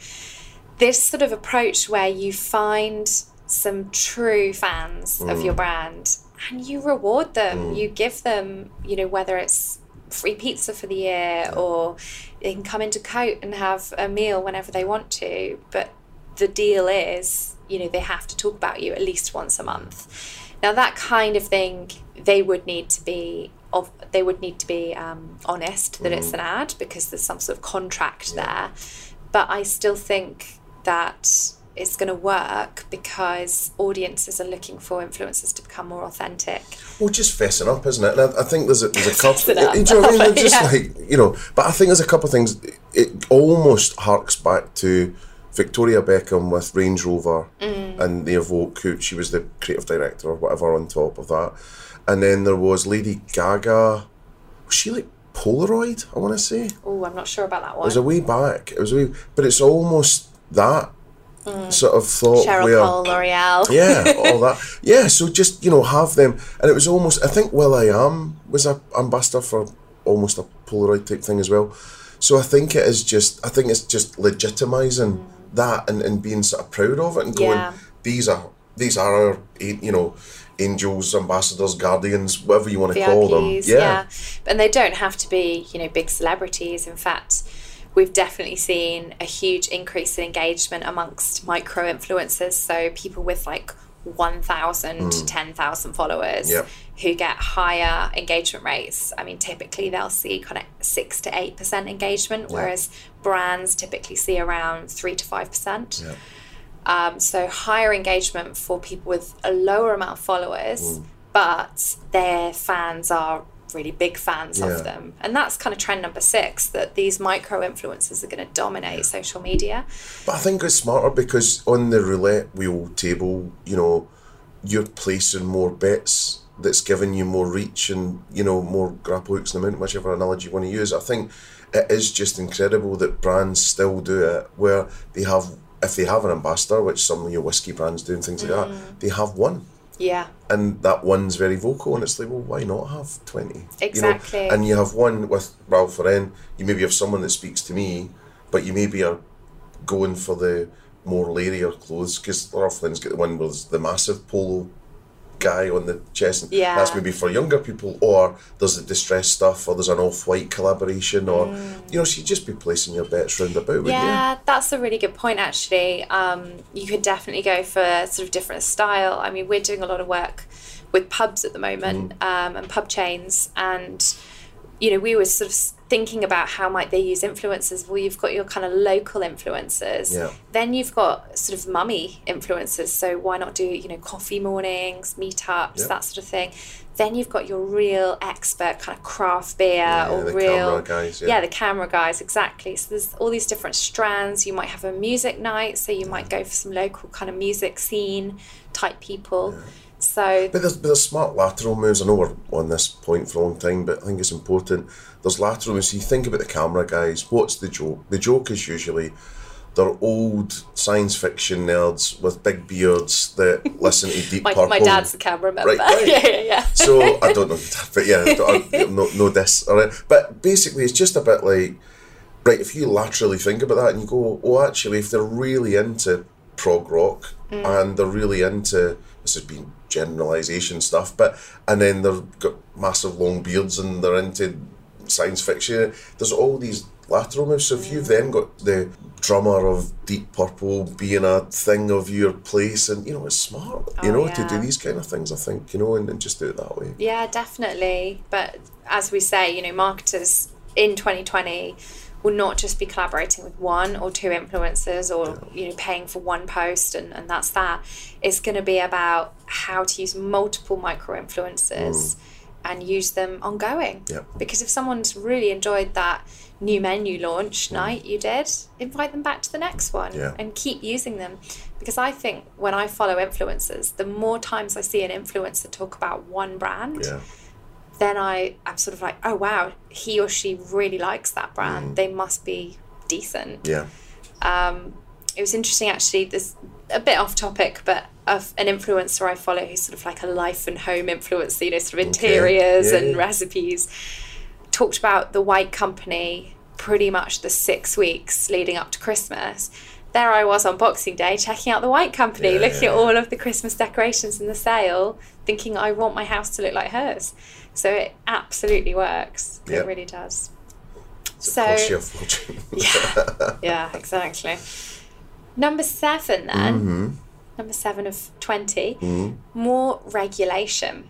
this sort of approach where you find some true fans of your brand and you reward them, you give them, you know, whether it's free pizza for the year or they can come into Côte and have a meal whenever they want to. But the deal is, you know, they have to talk about you at least once a month. Now, that kind of thing, they would need to be of they would need to be um, honest that it's an ad because there's some sort of contract there. But I still think that it's going to work because audiences are looking for influencers to become more authentic. Well, just fessing up, isn't it? And I, I think there's a, there's a couple. Up. Do you know what I mean? Just Yeah. like you know, but I think there's a couple of things. It almost harks back to Victoria Beckham with Range Rover Mm. and the Evoque, who she was the creative director or whatever on top of that, and then there was Lady Gaga. Was she like Polaroid? I want to say. Oh, I'm not sure about that one. It was a way back. It was a way, but it's almost that sort of thought Mm. Cheryl where Cole, L'Oreal. yeah, all that. Yeah, so just you know have them, and it was almost. I think will.i.am was a ambassador for almost a Polaroid type thing as well. So I think it is just. I think it's just legitimising that and, and being sort of proud of it and going. Yeah. These are these are our you know angels, ambassadors, guardians, whatever you want to call them. Yeah. yeah. And they don't have to be, you know, big celebrities. In fact, we've definitely seen a huge increase in engagement amongst micro influencers. So people with like 1,000 to 10,000 followers Yep. who get higher engagement rates. I mean, typically they'll see kind of 6 to 8% engagement, whereas brands typically see around 3 to 5%. Yeah. Um, so higher engagement for people with a lower amount of followers, but their fans are really big fans Yeah. of them. And that's kind of trend number six that these micro influencers are going to dominate social media. But I think it's smarter because on the roulette wheel table, you know, you're placing more bets that's giving you more reach and, you know, more grapple hooks in the mountain, whichever analogy you want to use. I think it is just incredible that brands still do it where they have, if they have an ambassador, which some of your whiskey brands do and things like Mm. that, they have one. Yeah. And that one's very vocal, and it's like, well, why not have 20? Exactly. You know? And you have one with Ralph Lauren, you maybe have someone that speaks to me, but you maybe are going for the more lairier clothes because Ralph Lauren's got the one with the massive polo guy on the chest. and Yeah. That's maybe for younger people, or there's the distressed stuff, or there's an off white collaboration, or, you know, so you just be placing your bets round about, wouldn't Mm. Yeah, that's a really good point, actually. Um, you could definitely go for sort of different style. I mean, we're doing a lot of work with pubs at the moment um, and pub chains, and you know, we were sort of thinking about how might they use influencers. Well, you've got your kind of local influencers. Yeah. Then you've got sort of mummy influencers. So why not do you know coffee mornings, meetups, Yeah. that sort of thing. Then you've got your real expert kind of craft beer Yeah, or real camera guys, yeah. yeah, the camera guys exactly so there's all these different strands you might have a music night so you might go for some local kind of music scene type people so But there's, but there's smart lateral moves. I know we're on this point for a long time, but I think it's important. There's lateral moves. So you think about the camera guys. What's the joke? The joke is usually they're old science fiction nerds with big beards that listen to Deep my, Purple. my dad's the camera member Right, right. yeah yeah yeah So I don't know, but yeah, I- no, no this. Right. But basically, it's just a bit like, right, if you laterally think about that and you go, oh, actually, if they're really into prog rock mm. and they're really into, this has been generalisation stuff, but, and then they've got massive long beards and they're into science fiction, there's all these lateral moves. So if you've then got the drummer of Deep Purple being a thing of your place, and you know, it's smart, you Oh, know, to do these kind of things, I think, you know, and, and just do it that way. Yeah, definitely. But as we say, you know, marketers in 2020 will not just be collaborating with one or two influencers or you know paying for one post and, and that's that. It's going to be about how to use multiple micro influencers mm. and use them ongoing. Yep. Because if someone's really enjoyed that new menu launch mm. night you did, invite them back to the next one Yeah. and keep using them. Because I think when I follow influencers, the more times I see an influencer talk about one brand, Yeah. Then I am sort of like, oh wow, he or she really likes that brand. Mm. They must be decent. Yeah. Um, it was interesting actually. This a bit off topic, but of an influencer I follow who's sort of like a life and home influencer, you know, sort of interiors Yeah, and yeah. recipes. Talked about the White Company pretty much the six weeks leading up to Christmas. There I was on Boxing Day checking out the White Company, Yeah, looking yeah, at all of the Christmas decorations in the sale, thinking I want my house to look like hers. So it absolutely works. Yeah. It really does. So, So- cost you fortune. Yeah, yeah, exactly. Number seven, then. Mm-hmm. Number seven of 20, more regulation.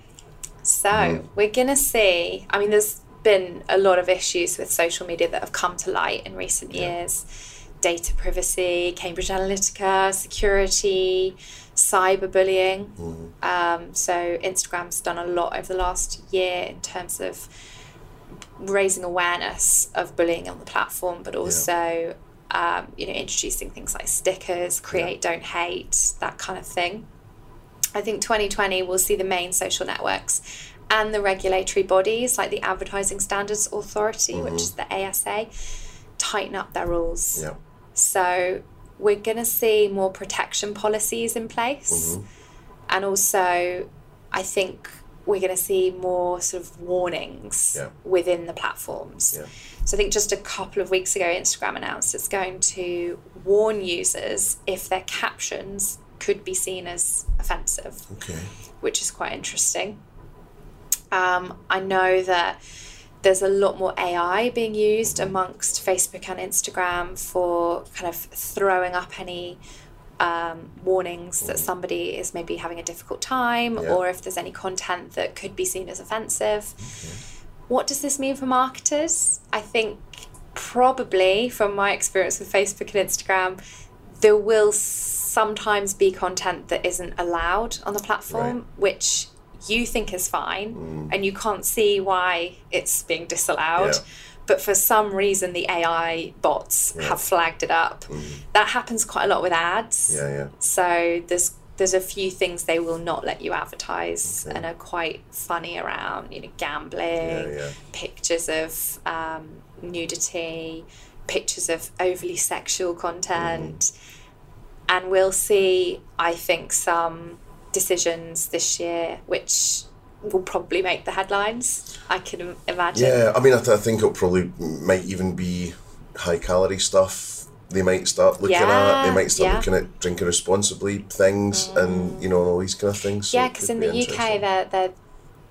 So Mm-hmm. we're going to see, I mean, there's been a lot of issues with social media that have come to light in recent years data privacy, Cambridge Analytica, security, cyberbullying. Mm-hmm. Um, so Instagram's done a lot over the last year in terms of raising awareness of bullying on the platform, but also um, you know introducing things like stickers, create, don't hate, that kind of thing. I think 2020 will see the main social networks and the regulatory bodies like the Advertising Standards Authority, which is the ASA, tighten up their rules. yeah. So we're going to see more protection policies in place. And also, I think we're going to see more sort of warnings Yeah. within the platforms. Yeah. So I think just a couple of weeks ago, Instagram announced it's going to warn users if their captions could be seen as offensive Okay. which is quite interesting. Um, I know that there's a lot more AI being used amongst Facebook and Instagram for kind of throwing up any um, warnings that somebody is maybe having a difficult time Yeah. or if there's any content that could be seen as offensive. What does this mean for marketers? I think probably from my experience with Facebook and Instagram, there will sometimes be content that isn't allowed on the platform, Right. which you think is fine and you can't see why it's being disallowed. Yeah. But for some reason, the AI bots have flagged it up. That happens quite a lot with ads. Yeah, yeah. So there's there's a few things they will not let you advertise and are quite funny around, you know, gambling, Yeah, yeah. pictures of um, nudity, pictures of overly sexual content. Mm. And we'll see, I think, some decisions this year which will probably make the headlines. I can imagine. Yeah, I mean, I, th- I think it'll probably might even be high calorie stuff. They might start looking at. They might start yeah. looking at drinking responsibly things, mm. and you know, all these kind of things. So Yeah, because in the UK, they're, they're,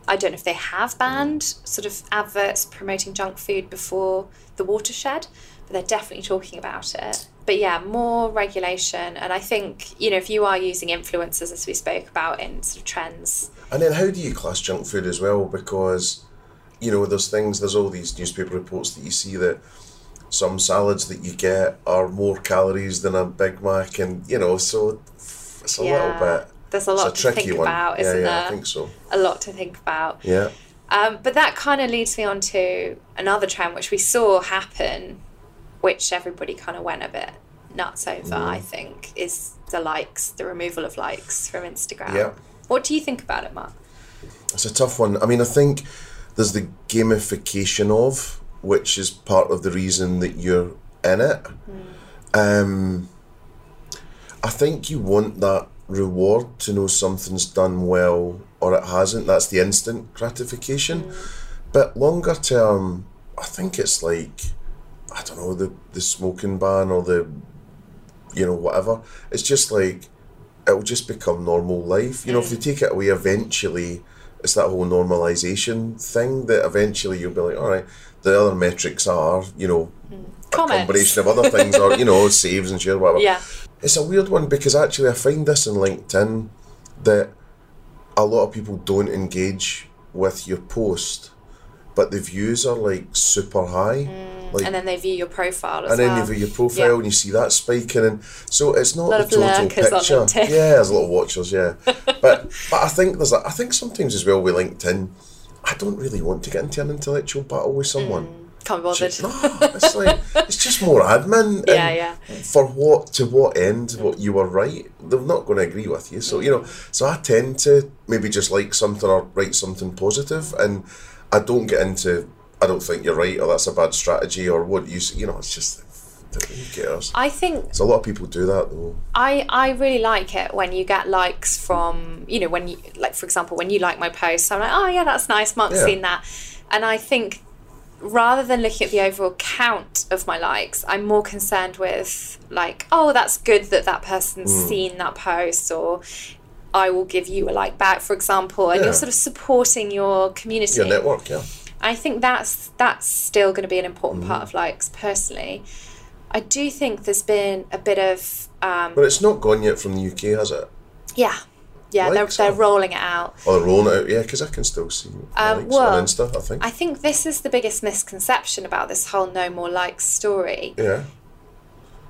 I don't know if they have banned sort of adverts promoting junk food before the watershed, but they're definitely talking about it. But yeah, more regulation. And I think, you know, if you are using influencers, as we spoke about in sort of trends, And then how do you class junk food as well? Because, you know, there's things, there's all these newspaper reports that you see that some salads that you get are more calories than a Big Mac, and you know, so it's a Yeah. little bit. There's a lot to tricky think one. about, isn't yeah, I there? think so. a lot to think about. Yeah, Um, but that kind of leads me on to another trend which we saw happen, which everybody kind of went a bit nuts over, Mm. I think, is the likes, the removal of likes from Instagram. Yeah. What do you think about it, Mark? it's a tough one. I mean, I think there's the gamification of, which is part of the reason that you're in it. Um, I think you want that reward to know something's done well or it hasn't. That's the instant gratification. But longer term, I think it's like, I don't know, the, the smoking ban or the, you know, whatever. It's just like, it'll just become normal life. You know, if they mm. take it away eventually, it's that whole normalization thing that eventually you'll be like, all right, the other metrics are, you know, a combination of other things or, you know, saves and share, whatever. Yeah. It's a weird one because actually I find this in LinkedIn that a lot of people don't engage with your post, but the views are like super high. Mm. Like, And then they view your profile as and then well. you view your profile Yeah. and you see that spiking, and so it's not the total picture. Yeah, there's a lot of watchers. Yeah, but but I think there's a, I think sometimes as well with LinkedIn, I don't really want to get into an intellectual battle with someone. Mm, can't be bothered. No, it's like it's just more admin. Yeah, and yeah. For what to what end? What you were right? They're not going to agree with you. So you know. Mm. So I tend to maybe just like something or write something positive, and I don't get into. I don't think you're right, or that's a bad strategy, or what you. You know, it's just who cares. I think So a lot of people do that though. I, I really like it when you get likes from you know when you like for example when you like my post I'm like oh yeah that's nice Mark's Yeah. seen that and I think rather than looking at the overall count of my likes I'm more concerned with like oh that's good that that person's Hmm. seen that post or I will give you a like back for example and Yeah. you're sort of supporting your community Your network, yeah. I think that's that's still going to be an important Mm-hmm. part of likes personally I do think there's been a bit of um, But it's not gone yet from the UK, has it? yeah, yeah, Likes they're, they're rolling it out. Or they're rolling it out, yeah, because I can still see Um, well, on Insta, I think. I think this is the biggest misconception about this whole no more likes story. yeah.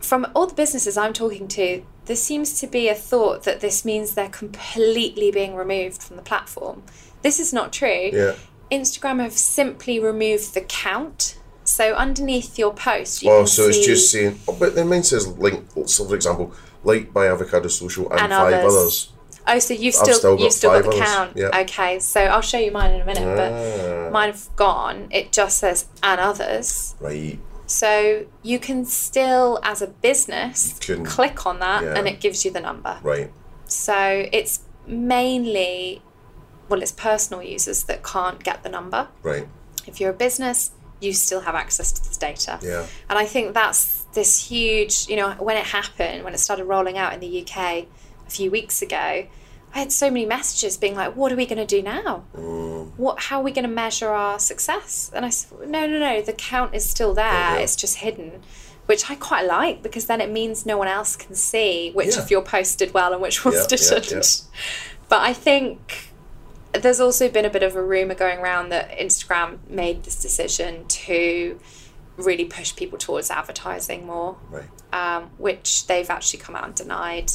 From all the businesses I'm talking to, there seems to be a thought that this means they're completely being removed from the platform. This is not true. Yeah. Instagram have simply removed the count. So underneath your post, you Oh, so it's just saying. Oh, but then mine says link. So for example, like by Avocado Social and, And five others. others. Oh, so you've still, still got you've still got the others, count. yeah. Okay, so I'll show you mine in a minute, Ah. but mine have gone. It just says and others. Right. So you can still, as a business, can- click on that yeah. and it gives you the number. Right. So it's mainly, well, it's personal users that can't get the number. Right. If you're a business, you still have access to this data. Yeah. And I think that's this huge, you know, when it happened, when it started rolling out in the UK a few weeks ago, I had so many messages being like, what are we going to do now? Mm. What, how are we going to measure our success? And I said, no, no, no, the count is still there. Yeah. It's just hidden, which I quite like because then it means no one else can see which Yeah. of your posts did well and which ones Yeah, didn't. But I think there's also been a bit of a rumor going around that Instagram made this decision to really push people towards advertising more, Right. um, which they've actually come out and denied.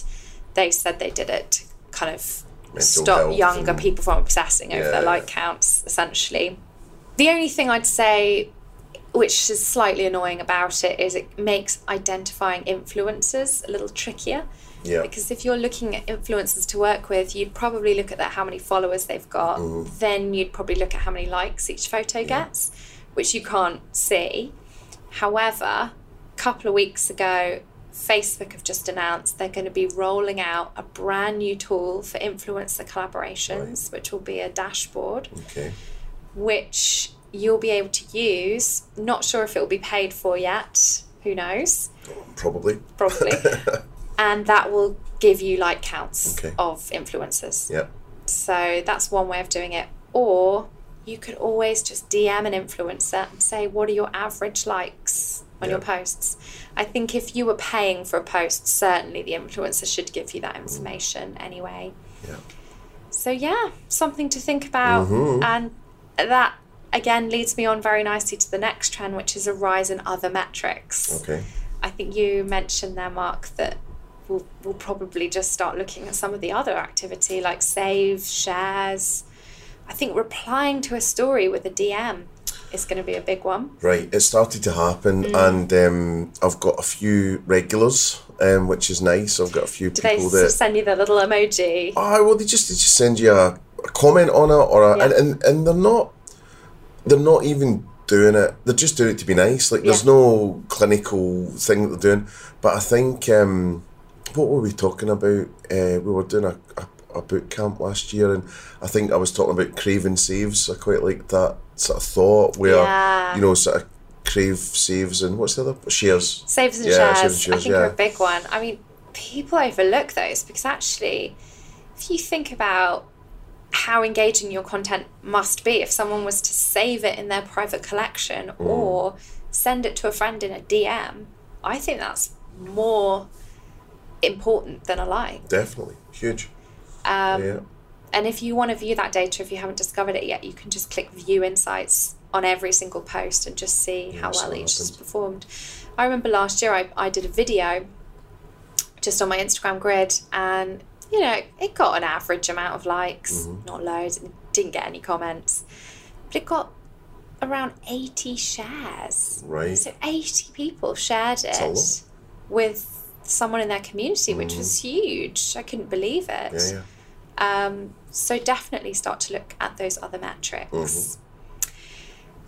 They said they did it to kind of stop younger and- people from obsessing over Yeah, their like counts, essentially. The only thing I'd say, which is slightly annoying about it, is it makes identifying influencers a little trickier. Yeah. Because if you're looking at influencers to work with, you'd probably look at that how many followers they've got. Mm-hmm. Then you'd probably look at how many likes each photo gets, which you can't see. However, a couple of weeks ago, Facebook have just announced they're going to be rolling out a brand new tool for influencer collaborations, which will be a dashboard, Okay. which you'll be able to use. Not sure if it will be paid for yet. Who knows? Probably. Probably. and that will give you like counts Okay. of influencers. Yep. So that's one way of doing it. Or you could always just DM an influencer and say, What are your average likes on your posts? I think if you were paying for a post, certainly the influencer should give you that information anyway. Yeah. So, yeah, something to think about. Mm-hmm. And that again leads me on very nicely to the next trend, which is a rise in other metrics. Okay. I think you mentioned there, Mark, that we'll, we'll probably just start looking at some of the other activity like saves, shares. I think replying to a story with a DM is going to be a big one. Right, it started to happen, Mm. and um, I've got a few regulars, um, which is nice. I've got a few Do people of that. send you the little emoji? Oh, well, they just they just send you a, a comment on it, or a, Yeah. and, and and they're not they're not even doing it. They're just doing it to be nice. Like there's no clinical thing that they're doing. But I think um, what were we talking about? Uh, we were doing a, a, a boot camp last year, and I think I was talking about craving saves. I quite like that sort of thought where Yeah. you know sort of crave saves and what's the other shares. Saves and Yeah, shares, saves and I think, yeah. are a big one. I mean, people overlook those because actually, if you think about how engaging your content must be, if someone was to save it in their private collection Mm. or send it to a friend in a DM, I think that's more important than a like. Definitely huge. Um, yeah. And if you want to view that data, if you haven't discovered it yet, you can just click view insights on every single post and just see how well each has performed. I remember last year I, I did a video just on my Instagram grid and you know, it got an average amount of likes, Mm-hmm. not loads, and didn't get any comments. But it got around 80 shares. Right. So 80 people shared it with someone in their community, which was huge. I couldn't believe it. Yeah, yeah. Um, so definitely start to look at those other metrics. Mm-hmm.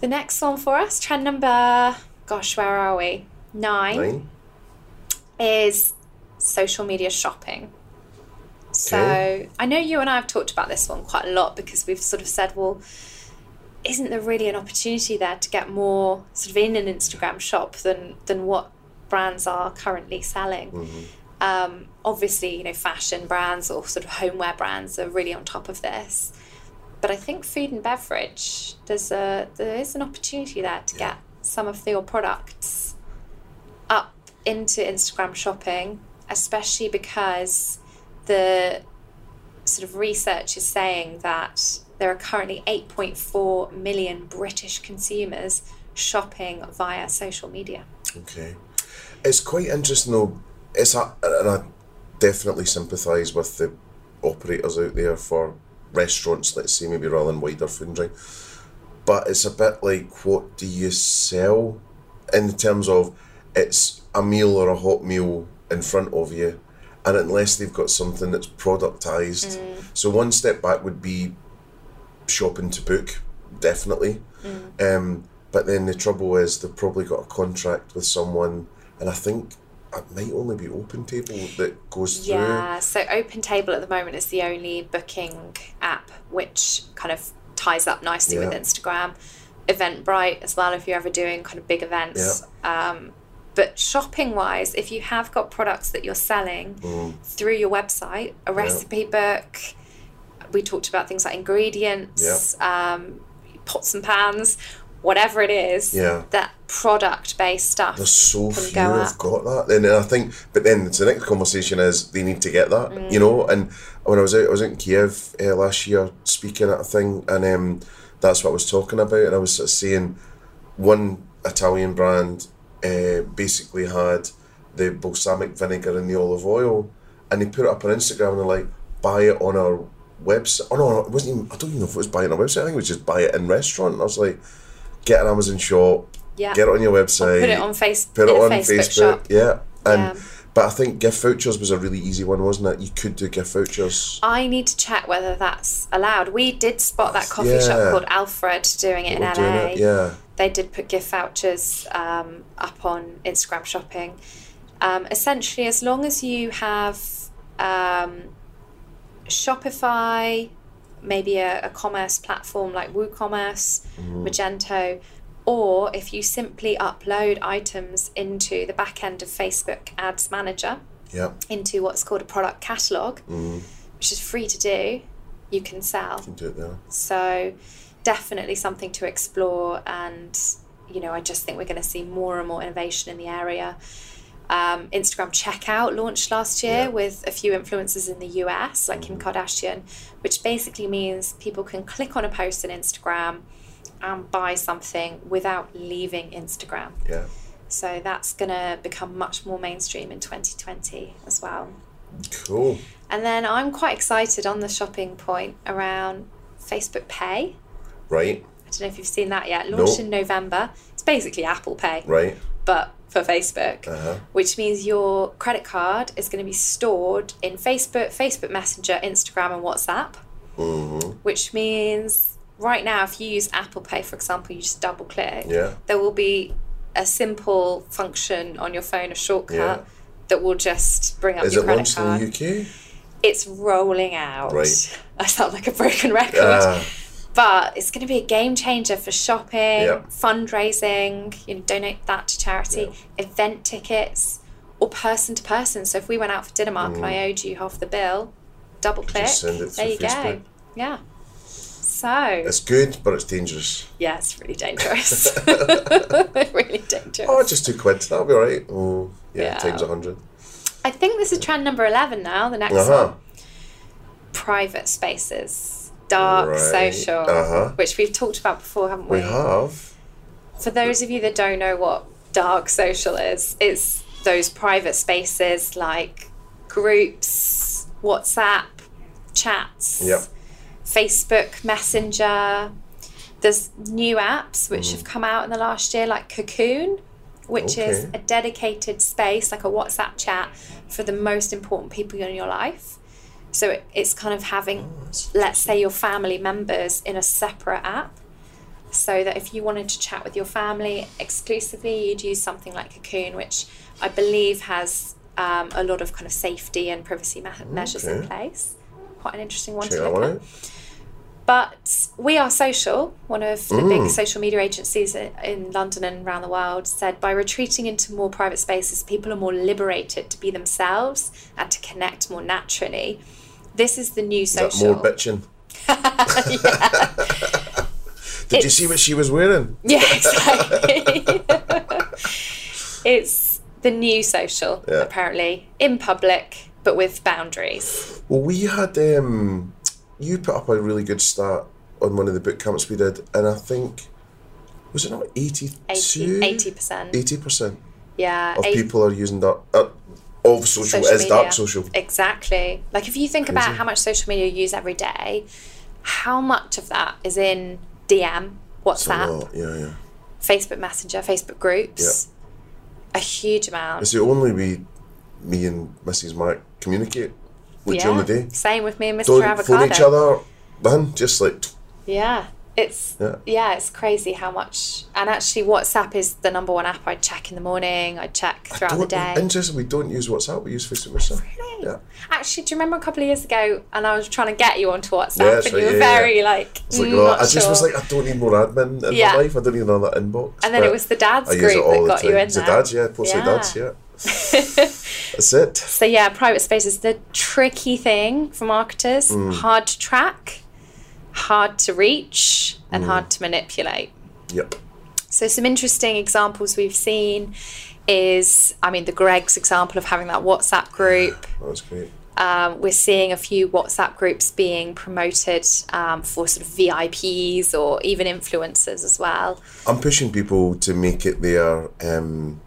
The next one for us, trend number, gosh, where are we? Nine, Nine. is social media shopping. So Okay. I know you and I have talked about this one quite a lot because we've sort of said, well, isn't there really an opportunity there to get more sort of in an Instagram shop than than what brands are currently selling? Um, obviously, you know, fashion brands or sort of homeware brands are really on top of this. But I think food and beverage, there's a there is an opportunity there to get some of your products up into Instagram shopping, especially because the sort of research is saying that there are currently 8.4 million British consumers shopping via social media. Okay. It's quite interesting though. It's a, and I definitely sympathise with the operators out there for restaurants, let's say maybe rather than wider food and drink. But it's a bit like what do you sell in terms of it's a meal or a hot meal in front of you and unless they've got something that's productized. So one step back would be shopping to book, definitely. Um, but then the trouble is they've probably got a contract with someone, and I think it might only be Open Table that goes through. Yeah, so Open Table at the moment is the only booking app which kind of ties up nicely with Instagram. Eventbrite as well, if you're ever doing kind of big events. Um, but shopping wise, if you have got products that you're selling Mm. through your website, a recipe book, we talked about things like ingredients, um, pots and pans, whatever it is, Yeah. that product based stuff There's so few go have got that. Then I think, but then the next conversation is they need to get that, Mm. you know. And when I was out, I was in Kiev uh, last year speaking at a thing, and um, that's what I was talking about. And I was sort of saying one Italian brand uh, basically had the balsamic vinegar and the olive oil, and they put it up on Instagram and they're like, buy it on our website. Oh no, it wasn't even. I don't even know if it was buying a website. I think it was just buy it in restaurant. And I was like, get an Amazon shop. Yeah. Get it on your website. put it on Facebook, Put it on Facebook Facebook. shop. Yeah. And Yeah. but I think gift vouchers was a really easy one, wasn't it? You could do gift vouchers. I need to check whether that's allowed. We did spot that coffee Yeah. shop called Alfred doing it in We're LA. it, yeah. They did put gift vouchers um, up on Instagram shopping. Um, essentially, as long as you have um, Shopify, maybe a, a commerce platform like WooCommerce, Mm-hmm. Magento, or if you simply upload items into the back end of Facebook Ads Manager Yeah. into what's called a product catalog, Mm-hmm. which is free to do, you can sell. Can Do it there. So, definitely something to explore. And, you know, I just think we're going to see more and more innovation in the area. Um, Instagram Checkout launched last year Yeah. with a few influencers in the US, like Kim Kardashian, which basically means people can click on a post on Instagram and buy something without leaving Instagram. Yeah. So that's going to become much more mainstream in 2020 as well. Cool. And then I'm quite excited on the shopping point around Facebook Pay. Right. I don't know if you've seen that yet. Launched Nope. in November. It's basically Apple Pay, Right. but for Facebook, Uh-huh. which means your credit card is going to be stored in Facebook, Facebook Messenger, Instagram, and WhatsApp. Mm-hmm. Which means right now, if you use Apple Pay, for example, you just double click. Yeah. There will be a simple function on your phone, a shortcut. Yeah. That will just bring up Is your it credit card. in the UK? It's rolling out. Right. I sound like a broken record. Ah. But it's going to be a game changer for shopping, Yeah. fundraising, you know, donate that to charity, event tickets, or person to person. So if we went out for dinner, Mark, and I owed you half the bill, double click. Mm. send it there you go. Yeah. So It's good, but it's dangerous. yeah, it's really dangerous. really dangerous. Oh, just two quid. That'll be all right. Oh, yeah, Yeah. times a hundred. I think this is trend number eleven now. The next Uh-huh. one, private spaces, dark Right. social, Uh-huh. which we've talked about before, haven't we? We have. For those of you that don't know what dark social is, it's those private spaces like groups, WhatsApp, chats, Yep. Facebook Messenger. There's new apps which have come out in the last year, like Cocoon, which is a dedicated space, like a WhatsApp chat, for the most important people in your life. So it, it's kind of having, let's say, your family members in a separate app so that if you wanted to chat with your family exclusively, you'd use something like Cocoon, which I believe has um, a lot of kind of safety and privacy me- measures in place. Quite an interesting one Check to look at. But We Are Social, one of the Mm. big social media agencies in London and around the world, said by retreating into more private spaces, people are more liberated to be themselves and to connect more naturally. This is the new Is social. more bitching? Did you see what she was wearing? Yeah, exactly. it's the new social, Yeah. apparently, in public, but with boundaries. Well, we had um, you put up a really good start on one of the boot camps we did, and I think was it not 82? 80 percent. Eighty percent Yeah, of people are using that. Uh, of social, social is media. dark social. Exactly. Like if you think about how much social media you use every day, how much of that is in DM, WhatsApp, yeah, yeah. Facebook Messenger, Facebook groups? A huge amount. It's the only way me and Mrs. Mark communicate with during the day. Same with me and Mr. Don't Avocado. phone each other, man. Just like Yeah, it's Yeah. yeah. it's crazy how much. And actually, WhatsApp is the number one app I check in the morning. I check throughout the day. interesting. We don't use WhatsApp. We use Facebook Messenger. Really? Yeah. Actually, do you remember a couple of years ago, and I was trying to get you onto WhatsApp, Yeah, and right, you were yeah, very like, It's like, mm, well, not I just was like, I don't need more admin in my life. I don't need another inbox. And then it was the dads I group that got you in It's the there. dads, yeah. Mostly Yeah. dads, yeah. That's it. So yeah, private space is the tricky thing for marketers, Mm. hard to track, hard to reach, and Mm. hard to manipulate. Yep. So some interesting examples we've seen is, I mean, the Greggs example of having that WhatsApp group. That was great. Um, we're seeing a few WhatsApp groups being promoted um, for sort of VIPs or even influencers as well. I'm pushing people to make it their um,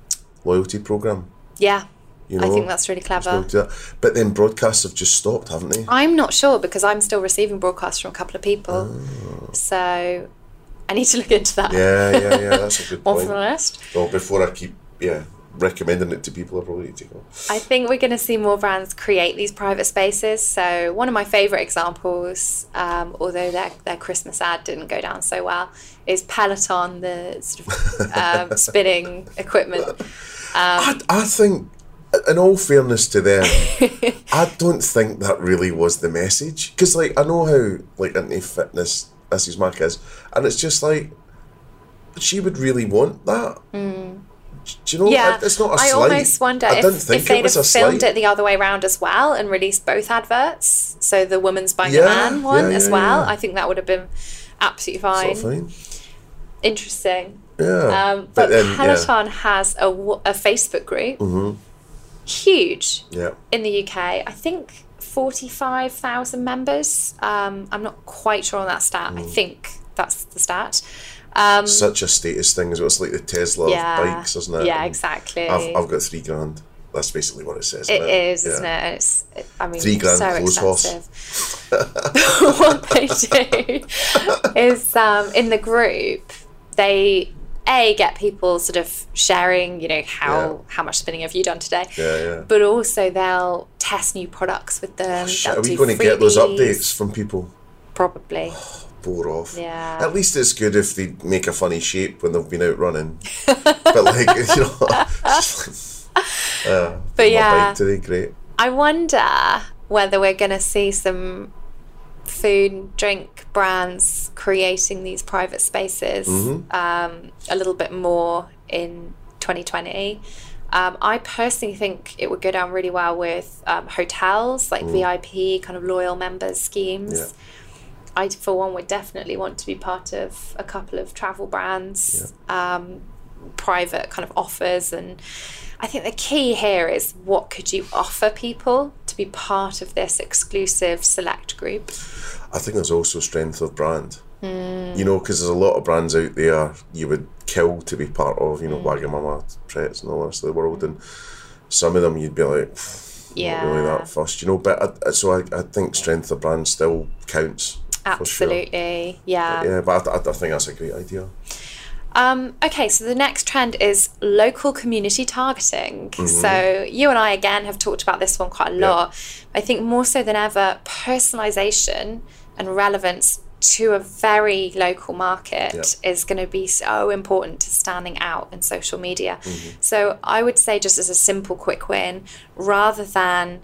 loyalty program. Yeah, You know, I think that's really clever. that. But then broadcasts have just stopped, haven't they? I'm not sure because I'm still receiving broadcasts from a couple of people. So I need to look into that. Oh. Yeah, yeah, yeah. That's a good point. for the list. Well, before I keep yeah recommending it to people, I probably need to go. I think we're going to see more brands create these private spaces. So one of my favourite examples, um, although their their Christmas ad didn't go down so well, is Peloton, the sort of um, spinning equipment. I, I think, in all fairness to them, I don't think that really was the message. Because, like, I know how, like, into fitness Mrs. Mac is, and it's just like, she would really want that. Do you know? Yeah, it's not a I slight. I almost wonder I if, think if they'd it was have a filmed slight. it the other way around as well and released both adverts. So the woman's buying Yeah, the man one yeah, as well. yeah. I think that would have been absolutely fine. Sort of fine. Interesting. Yeah. Um, but then, yeah. Mm-hmm. Peloton has a, a Facebook group, huge Yeah. in the UK. I think 45,000 members. Um, I'm not quite sure on that stat. Mm. I think that's the stat. Um, Such a status thing as well. It's like the Tesla yeah, of bikes, isn't it? Yeah, And exactly. I've, I've got three grand. That's basically what it says. It isn't is, Yeah. isn't it? It's, it, I mean, Three grand so clothes horse. expensive. what they do is um, in the group, they a get people sort of sharing, you know, how Yeah. how much spinning have you done today? Yeah, yeah. But also they'll test new products with them. Shit, they'll are we going to get those updates from people? Probably. Bore off. Yeah. At least it's good if they make a funny shape when they've been out running. but like you know, uh, But yeah. today, great. I wonder whether we're going to see some food drink brands creating these private spaces Mm-hmm. um, a little bit more in 2020. Um, I personally think it would go down really well with um, hotels, like VIP kind of loyal members schemes. Mm. Yeah. I, for one, would definitely want to be part of a couple of travel brands, um, private kind of offers. And I think the key here is what could you offer people to be part of this exclusive select group? I think there's also strength of brand. Hmm. You know, because there's a lot of brands out there you would kill to be part of. You know, hmm. Wagamama, Pretz, and all the rest of the world, and some of them you'd be like, Yeah. not really that fussed. You know, but I, I- so I, I think strength of brand still counts. for sure. Absolutely. Yeah. Yeah, but I, I think that's a great idea. Um, okay, so the next trend is local community targeting. Mm-hmm. So you and I again have talked about this one quite a lot. I think more so than ever, personalization and relevance to a very local market Yeah. is going to be so important to standing out in social media. Mm-hmm. So I would say just as a simple quick win, rather than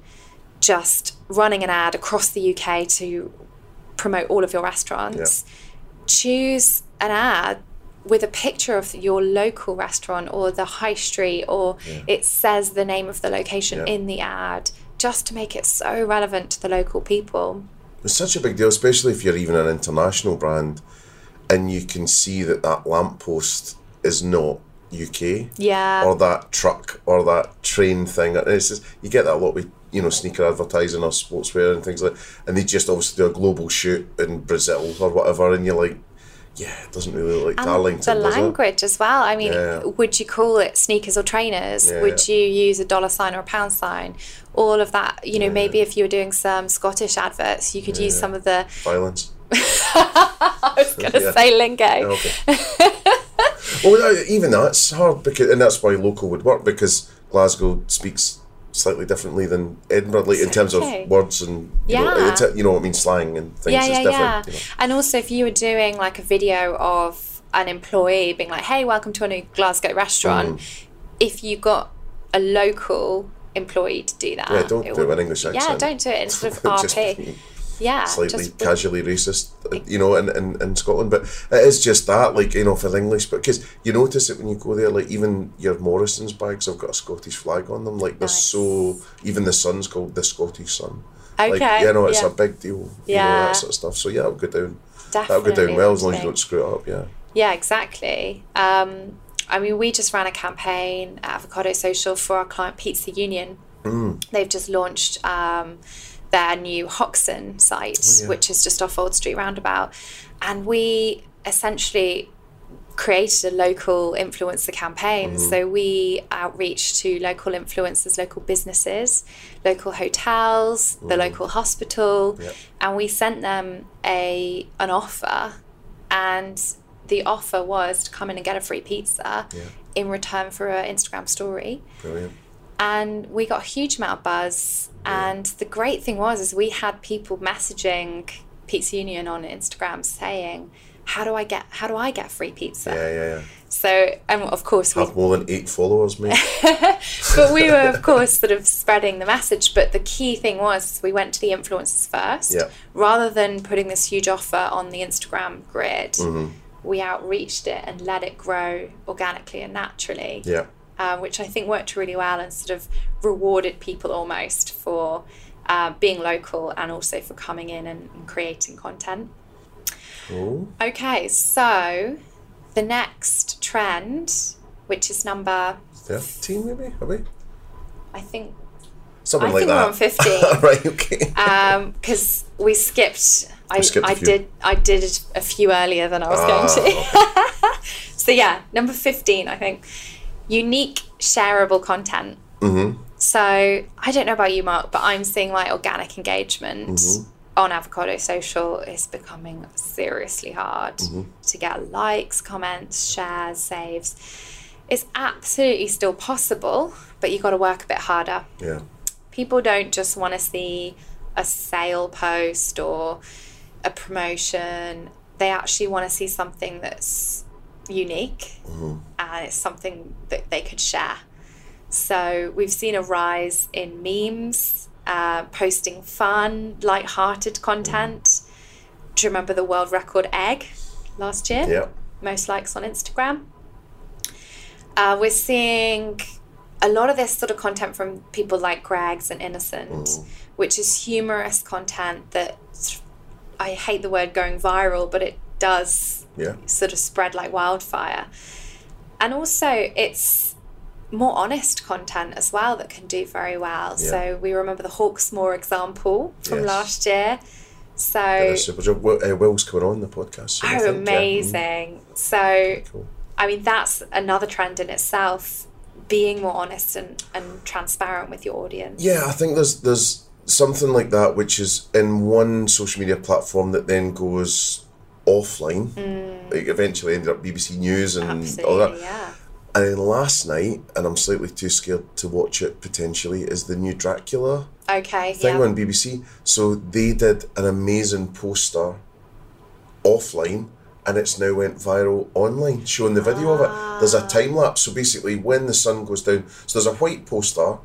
just running an ad across the UK to promote all of your restaurants, choose an ad with a picture of your local restaurant or the high street or it says the name of the location Yeah. in the ad just to make it so relevant to the local people. It's such a big deal, especially if you're even an international brand, and you can see that that lamppost is not UK. Yeah. Or that truck or that train thing. And it's just, you get that a lot with you know sneaker advertising or sportswear and things like. And they just obviously do a global shoot in Brazil or whatever, and you're like, yeah, it doesn't really look like And Darlington, the language as well. I mean, Yeah. would you call it sneakers or trainers? Yeah. Would you use a dollar sign or a pound sign? All of that. You know, maybe if you were doing some Scottish adverts, you could use some of the. Violence. I was going to Yeah. say lingo. Oh, okay. well, even that's hard because, and that's why local would work because Glasgow speaks slightly differently than Edinburgh, like in terms Okay. of words and you know, Yeah. uh, you know what I mean, slang and things. yeah, yeah, different. yeah. you know. And also, if you were doing like a video of an employee being like, "Hey, welcome to a new Glasgow restaurant," Mm. if you got a local employee to do that, Yeah, don't do it in English Yeah, don't do it in sort of RP. Yeah, slightly just casually racist, you know, in, in, in Scotland. But it is just that, like, you know, for the English. But because you notice it when you go there, like, even your Morrisons bags have got a Scottish flag on them. Like, they're Nice. so. Even the sun's called the Scottish sun. Like, Okay, you know, it's yeah. a big deal. You know, Yeah. that sort of stuff. So, yeah, it'll go down. Definitely. That'll go down well as long as you don't screw it up, yeah. Yeah, exactly. Um, I mean, we just ran a campaign at Avocado Social for our client Pizza Union. They've just launched um, their new Hoxton site, Oh, yeah. which is just off Old Street Roundabout. And we essentially created a local influencer campaign. Oh. So we outreach to local influencers, local businesses, local hotels, the oh. local hospital, and we sent them a an offer and the offer was to come in and get a free pizza in return for an Instagram story Brilliant. And we got a huge amount of buzz and the great thing was is we had people messaging pizza union on instagram saying how do i get how do i get free pizza Yeah, yeah, yeah. so and of course we Have more than eight followers, mate. but we were of course sort of spreading the message but the key thing was we went to the influencers first Yeah. rather than putting this huge offer on the instagram grid Mm-hmm. we outreached it and let it grow organically and naturally yeah. Uh, which I think worked really well and sort of rewarded people almost for uh, being local and also for coming in and, and creating content. Cool. Okay, so the next trend, which is number, 13 maybe? Are we? I think, Something like that. I like think we're on 15. right, okay. because we skipped. I, skipped a I few. did I did a few earlier than I was going Ah, to. so yeah, number fifteen, I think, unique shareable content. Mm-hmm. So I don't know about you, Mark, but I'm seeing like organic engagement Mm-hmm. on Avocado Social is becoming seriously hard Mm-hmm. to get likes, comments, shares, saves. It's absolutely still possible, but you've got to work a bit harder yeah. people don't just want to see a sale post or a promotion they actually want to see something that's unique and it's something that they could share. So we've seen a rise in memes uh, posting fun light-hearted content. Do you remember the world record egg last year? Yeah. most likes on Instagram. Uh, we're seeing a lot of this sort of content from people like Greggs and Innocent, which is humorous content that I hate the word going viral, but it does Yeah. sort of spread like wildfire. And also, it's more honest content as well that can do very well. Yeah. So we remember the Hawksmoor example from Yes. last year. So Yeah. Uh, Will's coming on the podcast. Oh, think, yeah. Mm, amazing. So, cool. I mean, that's another trend in itself being more honest and, and transparent with your audience. Yeah, I think there's there's something like that which is in one social media platform that then goes offline. Mm. Like eventually ended up BBC News and all that. yeah. And then last night, and I'm slightly too scared to watch it potentially, is the new Dracula Okay, thing yeah. on BBC. So they did an amazing poster offline and it's now went viral online showing the video of it. There's a ah. time lapse. So basically when the sun goes down, so there's a white poster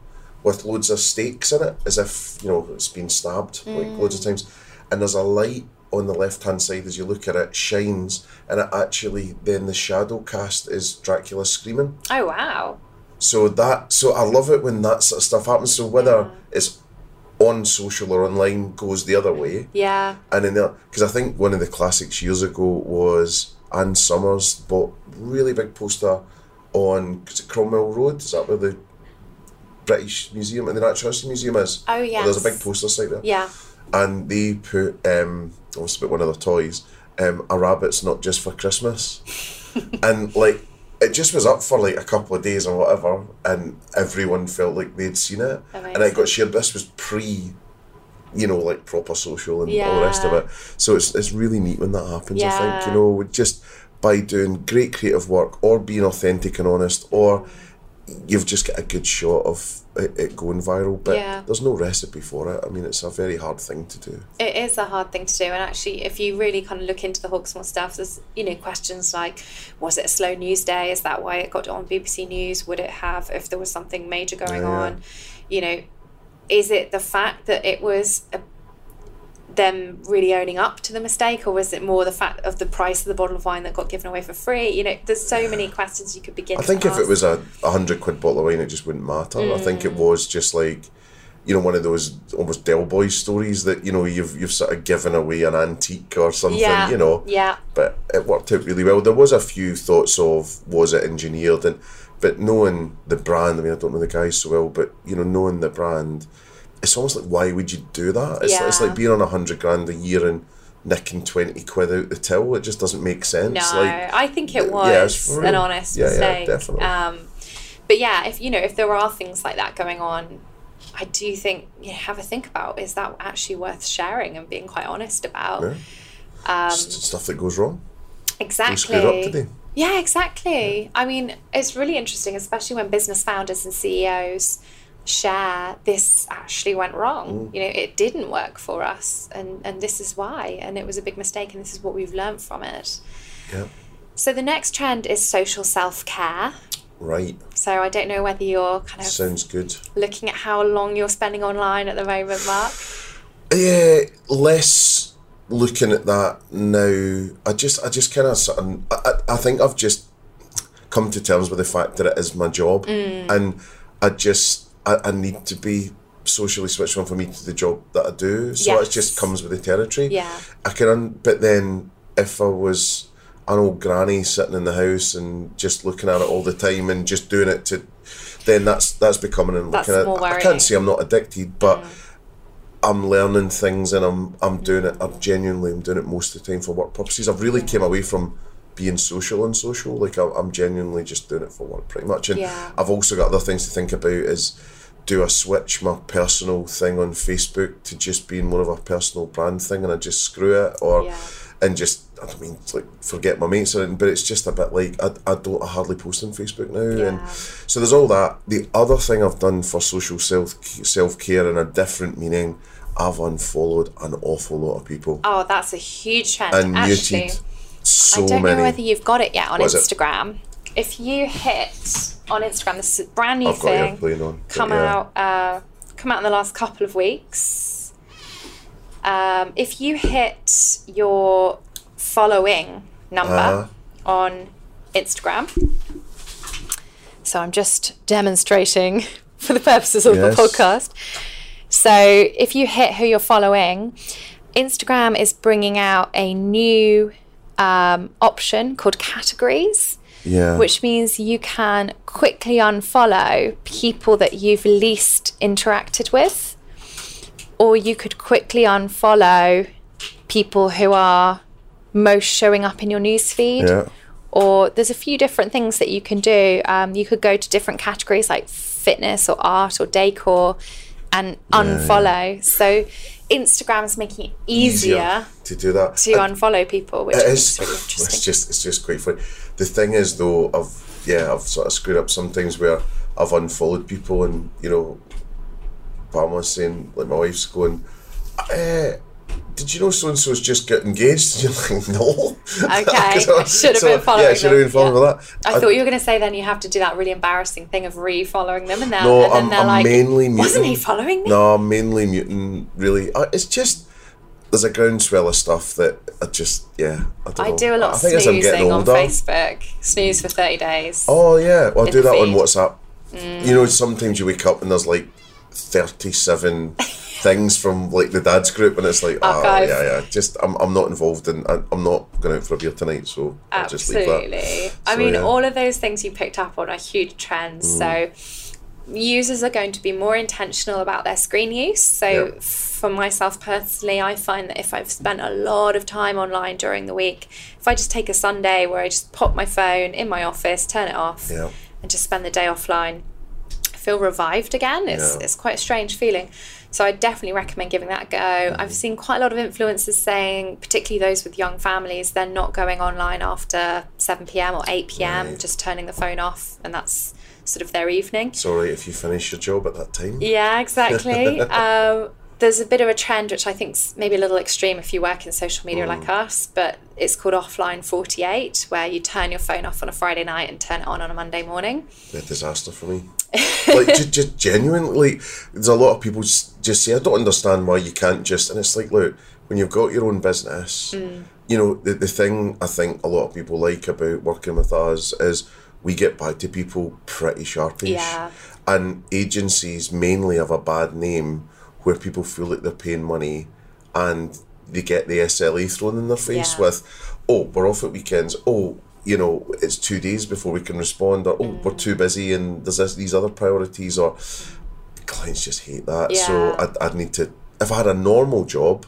with loads of stakes in it, as if, you know, it's been stabbed like loads of mm. times. And there's a light on the left hand side as you look at it shines and it actually then the shadow cast is Dracula screaming. Oh, wow. So that so I love it when that sort of stuff happens. So whether it's on social or online goes the other way. Yeah. And in the because I think one of the classics years ago was Ann Summers bought really big poster on Cromwell Road. Is that where the British Museum and the Natural History Museum is? Oh, yeah. There's a big poster site there. Yeah. And they put um obviously about one of their toys, um, a rabbit's not just for Christmas. and like it just was up for like a couple of days or whatever, and everyone felt like they'd seen it, and it got shared. This was pre, you know, like proper social and all the rest of it. So it's it's really neat when that happens. I think you know, just by doing great creative work or being authentic and honest, or you've just got a good shot of it, it going viral. But Yeah. there's no recipe for it. I mean, it's a very hard thing to do. It is a hard thing to do, and actually, if you really kind of look into the Hawksmoor stuff, there's you know questions like, was it a slow news day? Is that why it got on BBC News? Would it have if there was something major going Yeah. on? You know, is it the fact that it was a, them really owning up to the mistake, or was it more the fact of the price of the bottle of wine that got given away for free? You know, there's so many questions you could begin. I think if it was a, hundred quid bottle of wine, it just wouldn't matter. I think Mm. it was just like, you know, one of those almost Del Boy stories that you know you've you've sort of given away an antique or something, yeah, you know. yeah, But it worked out really well. There was a few thoughts of was it engineered and, but knowing the brand, I mean, I don't know the guys so well, but you know, knowing the brand, it's almost like why would you do that? It's, it's Yeah. like being on a hundred grand a year and nicking 20 quid out the till. It just doesn't make sense. No, like, I think it yeah, was it's for an honest Yeah, yeah, definitely. Um, but yeah, if you know, if there are things like that going on, I do think you know, have a think about is that actually worth sharing and being quite honest about. Yeah. s- stuff that goes wrong. Exactly. screwed up today. Yeah, exactly. I mean, it's really interesting, especially when business founders and CEOs share this actually went wrong. Mm. You know, it didn't work for us, and and this is why, and it was a big mistake, and this is what we've learned from it. Yeah. So the next trend is social self care. Right. So I don't know whether you're kind of Sounds good. looking at how long you're spending online at the moment, Mark. Yeah, less looking at that now. I just, I just kind of, I, I, I think I've just come to terms with the fact that it is my job, Mm. and I just, I, I need to be socially switched on for me to the job that I do. So it just comes with the territory. Yeah. I can, un- but then if I was an old granny sitting in the house and just looking at it all the time and just doing it to, then that's that's becoming and looking at. more I can't say I'm not addicted, but. I'm learning things and I'm I'm doing it. I'm genuinely I'm doing it most of the time for work purposes. I've really came away from being social and social. Like I, I'm genuinely just doing it for work pretty much. And Yeah. I've also got other things to think about. Is do I switch my personal thing on Facebook to just being more of a personal brand thing and I just screw it or Yeah. and just I don't mean like forget my mates or anything, but it's just a bit like I, I don't I hardly post on Facebook now and so there's all that. The other thing I've done for social self self care in a different meaning, I've unfollowed an awful lot of people Oh, that's a huge trend. and Actually, muted so many. I don't many. know whether you've got it yet on What? Instagram. If you hit on Instagram, this is a brand new I've thing. come yeah. out uh, come out in the last couple of weeks. Um, if you hit your following number Uh-huh. on Instagram, so I'm just demonstrating for the purposes of Yes. the podcast. So if you hit who you're following, Instagram is bringing out a new um, option called categories Yeah. which means you can quickly unfollow people that you've least interacted with, or you could quickly unfollow people who are most showing up in your newsfeed. Yeah. Or there's a few different things that you can do. Um, you could go to different categories like fitness or art or decor and unfollow. So Instagram's making it easier, to do that. to And- unfollow people, which It I think is. really It's just it's just quite funny. The thing is though, I've yeah, I've sort of screwed up sometimes where I've unfollowed people and you know, Pam was saying like my wife's going, eh, did you know so and so's just got engaged? And you're like, no. Okay, I should have so, been following Yeah, I should have been following yeah. that. I thought you were going to say then you have to do that really embarrassing thing of re-following them, and, No, and then I'm, they're I'm like, mainly muting. "Wasn't he following me?" No, I'm mainly muting. Really, Uh, it's just there's a groundswell of stuff that I just yeah. I, I do a lot I of think as I'm getting snoozing on Facebook. Snooze for thirty days. Oh yeah, well, I do that on. WhatsApp. Mm. You know, sometimes you wake up and there's like thirty-seven things from like the dad's group, and it's like, oh yeah, yeah. Just I'm, I'm not involved in. I'm not going out for a beer tonight, so I'll just leave that. Absolutely. I mean, yeah. Mm. all of those things you picked up on are huge trends. So users are going to be more intentional about their screen use. So for myself personally, I find that if I've spent a lot of time online during the week, if I just take a Sunday where I just pop my phone in my office, turn it off, and just spend the day offline, I feel revived again. It's, it's quite a strange feeling. So I definitely recommend giving that a go. Mm-hmm. I've seen quite a lot of influencers saying, particularly those with young families, they're not going online after 7 p.m. or 8 p.m., just turning the phone off, and that's sort of their evening. It's all right if you finish your job at that time. Yeah, exactly. um, there's a bit of a trend which I think's maybe a little extreme if you work in social media like us, but it's called offline 48, where you turn your phone off on a Friday night and turn it on on a Monday morning. a disaster for me. like just, just genuinely, like, there's a lot of people just, just say, I don't understand why you can't just. And it's like, look, when you've got your own business, Mm. you know, the, the thing I think a lot of people like about working with us is we get back to people pretty sharpish. Yeah. And agencies mainly have a bad name where people feel like they're paying money and they get the SLA thrown in their face Yeah. with, oh, we're off at weekends. Oh, you know, it's two days before we can respond, or oh, we're mm. too busy and there's this, these other priorities, or clients just hate that. So I'd, I'd need to, if I had a normal job,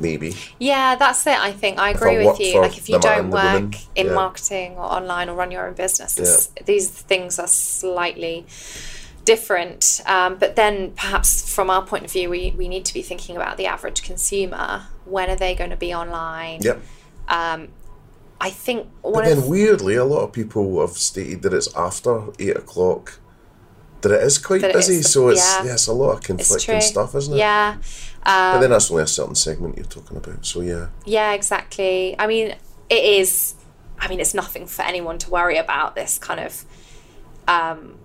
maybe. Yeah, that's it. I think I agree with you. Like if you don't work woman, in yeah. marketing or online or run your own business, it's- these things are slightly different. Um, but then perhaps from our point of view, we, we need to be thinking about the average consumer. When are they going to be online? Yep. I think one then weirdly, a lot of people have stated that it's after eight o'clock. That it is quite busy, is- so it's yeah. yeah, it's a lot of conflicting stuff, isn't it? Yeah. Um, but then that's only a certain segment you're talking about. So yeah. Yeah, exactly. I mean, it is. I mean, it's nothing for anyone to worry about. This kind of um,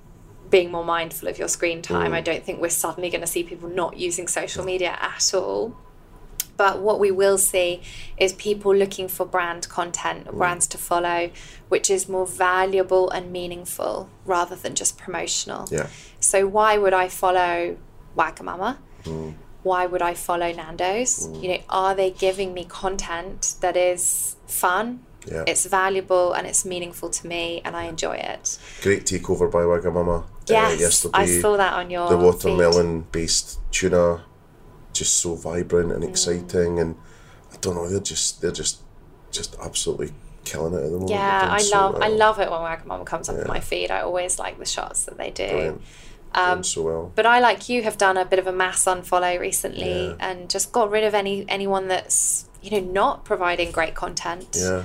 being more mindful of your screen time. Mm. I don't think we're suddenly going to see people not using social media at all. But what we will see is people looking for brand content, mm. brands to follow, which is more valuable and meaningful rather than just promotional. Yeah. So why would I follow Wagamama? Mm. Why would I follow Nando's? You know, are they giving me content that is fun? Yeah. It's valuable and it's meaningful to me and I enjoy it. Great takeover by Wagamama. uh, yesterday. I saw that on your the watermelon based tuna just so vibrant Mm. and exciting and I don't know they're just they're just just absolutely killing it at the moment. Yeah, I so love I love it when Wagamama comes up on my feed. I always like the shots that they do. Brilliant. Um, so well. But I, like you, have done a bit of a mass unfollow recently Yeah. and just got rid of any anyone that's you know not providing great content Yeah.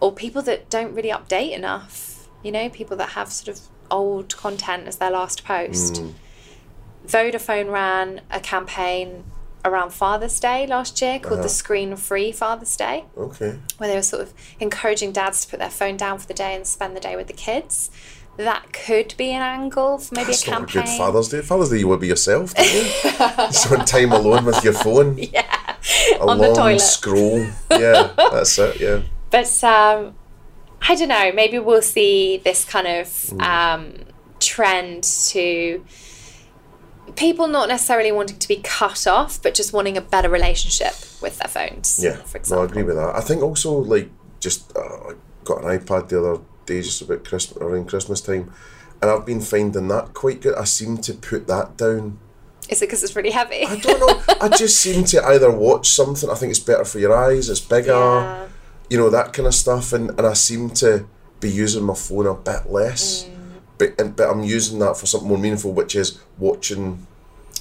or people that don't really update enough. You know, people that have sort of old content as their last post. Mm. Vodafone ran a campaign around Father's Day last year called Uh-huh. the Screen Free Father's Day Okay. where they were sort of encouraging dads to put their phone down for the day and spend the day with the kids. That could be an angle for maybe That's a not a campaign. good Father's Day. Father's Day you would be yourself, don't you? Just want time alone with your phone. yeah, A on the toilet. scroll. Yeah, that's it, yeah. But um, I don't know. Maybe we'll see this kind of Mm. um, trend to people not necessarily wanting to be cut off, but just wanting a better relationship with their phones. Yeah, for no. I agree with that. I think also like just uh, I got an iPad the other day just about Christmas around Christmas time, and I've been finding that quite good. I seem to put that down. Is it because it's really heavy? I don't know. I just seem to either watch something. I think it's better for your eyes. It's bigger, Yeah. you know that kind of stuff, and and I seem to be using my phone a bit less. Mm. But, and, but I'm using that for something more meaningful, which is watching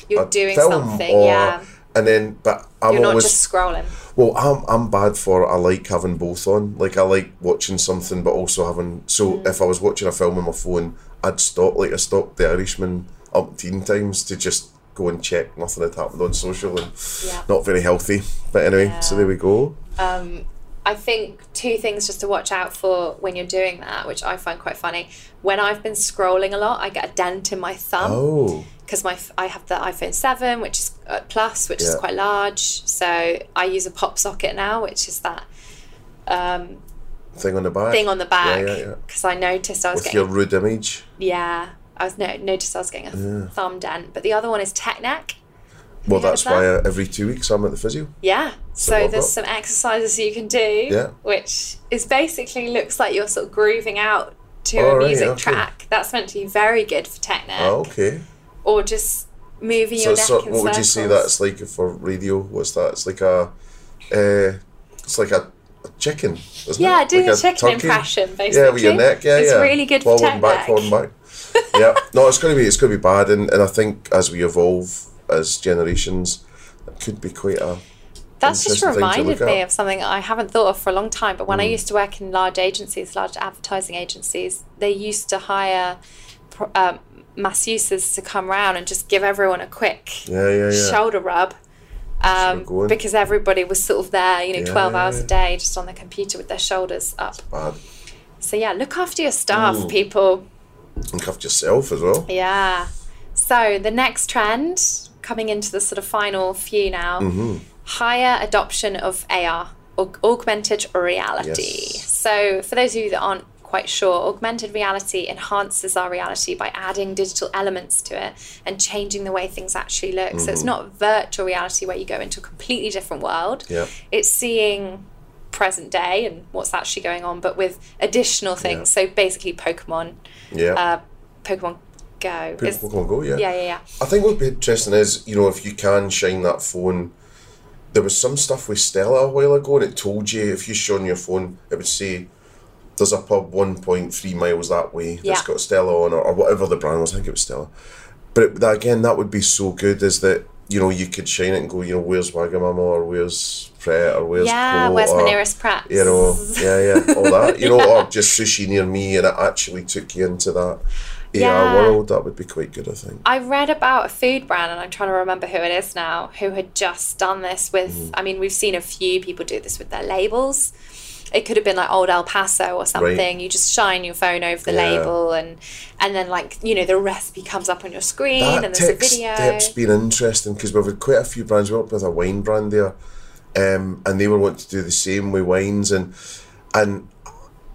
You're doing something, or, yeah. And then, but I'm You're not always just scrolling. well, I'm I'm bad for I like having both on. Like I like watching something, but also having. So Mm. if I was watching a film on my phone, I'd stop. Like I stopped The Irishman umpteen times to just go and check nothing had happened on social and Yeah. not very healthy. But anyway, so there we go. Um, I think two things just to watch out for when you're doing that, which I find quite funny. When I've been scrolling a lot, I get a dent in my thumb. Oh, because my f- I have the iPhone 7 which is plus which is quite large so I use a pop socket now which is that um, thing on the back. thing on the back Yeah, yeah, yeah. because I noticed I was With getting your rude image. yeah I was no, noticed I was getting a thumb dent but the other one is tech neck Well, that's of why uh, every two weeks I'm at the physio. yeah so love there's that. some exercises you can do Yeah. which is basically looks like you're sort of grooving out to Oh, a right, music okay. track that's meant to be very good for tech neck Oh, okay. or just moving So, your neck in what would you say that's like for radio? What's that? It's like a, uh, it's like a, a chicken, isn't Yeah, it? doing like a chicken impression, basically. Yeah, with your neck. Yeah, It's yeah. really good for forward tech and back, forward and back. yeah, no, it's going to be it's going to be bad, and, and I think as we evolve as generations, it could be quite a. That's just reminded me at. Mm. of something I haven't thought of for a long time. But when I used to work in large agencies, large advertising agencies, they used to hire um, masseuses to come around and just give everyone a quick Yeah, yeah, yeah. shoulder rub. Um, because everybody was sort of there, you know, Yeah, 12 yeah, hours a day just on the computer with their shoulders up. So, yeah, look after your staff, Mm. people. And cuff yourself as well. Yeah. So the next trend, coming into the sort of final few now, Mm-hmm. higher adoption of AR, aug- augmented reality. Yes. So for those of you that aren't quite sure, augmented reality enhances our reality by adding digital elements to it and changing the way things actually look. So it's Mm-hmm. not virtual reality where you go into a completely different world. Yeah. It's seeing present day and what's actually going on, but with additional things. So basically Pokemon Yeah. uh, Pokemon Go. Is- Pokemon Go, yeah. yeah, yeah, yeah. I think what'd be interesting is, you know, if you can shine that phone there was some stuff with Stella a while ago, and it told you if you shone your phone, it would say there's a pub 1.3 miles that way that's Yeah. got Stella on, or, or whatever the brand was. I think it was Stella. But it, that, again, that would be so good. Is that you know you could shine it and go, you know, where's Wagamama or where's Pret or where's Yeah, Co where's my or, nearest Pret? You know, yeah, yeah, all that. You know, or just sushi near me, and it actually took you into that AR Yeah. world. That would be quite good, I think. I read about a food brand, and I'm trying to remember who it is now, who had just done this with. Mm. I mean, we've seen a few people do this with their labels. It could have been like Old El Paso or something. You just shine your phone over the Yeah. label, and and then like you know the recipe comes up on your screen, that and there's a video. step's been interesting because we've had quite a few brands. We worked with a wine brand there, um, and they were wanting to do the same with wines, and and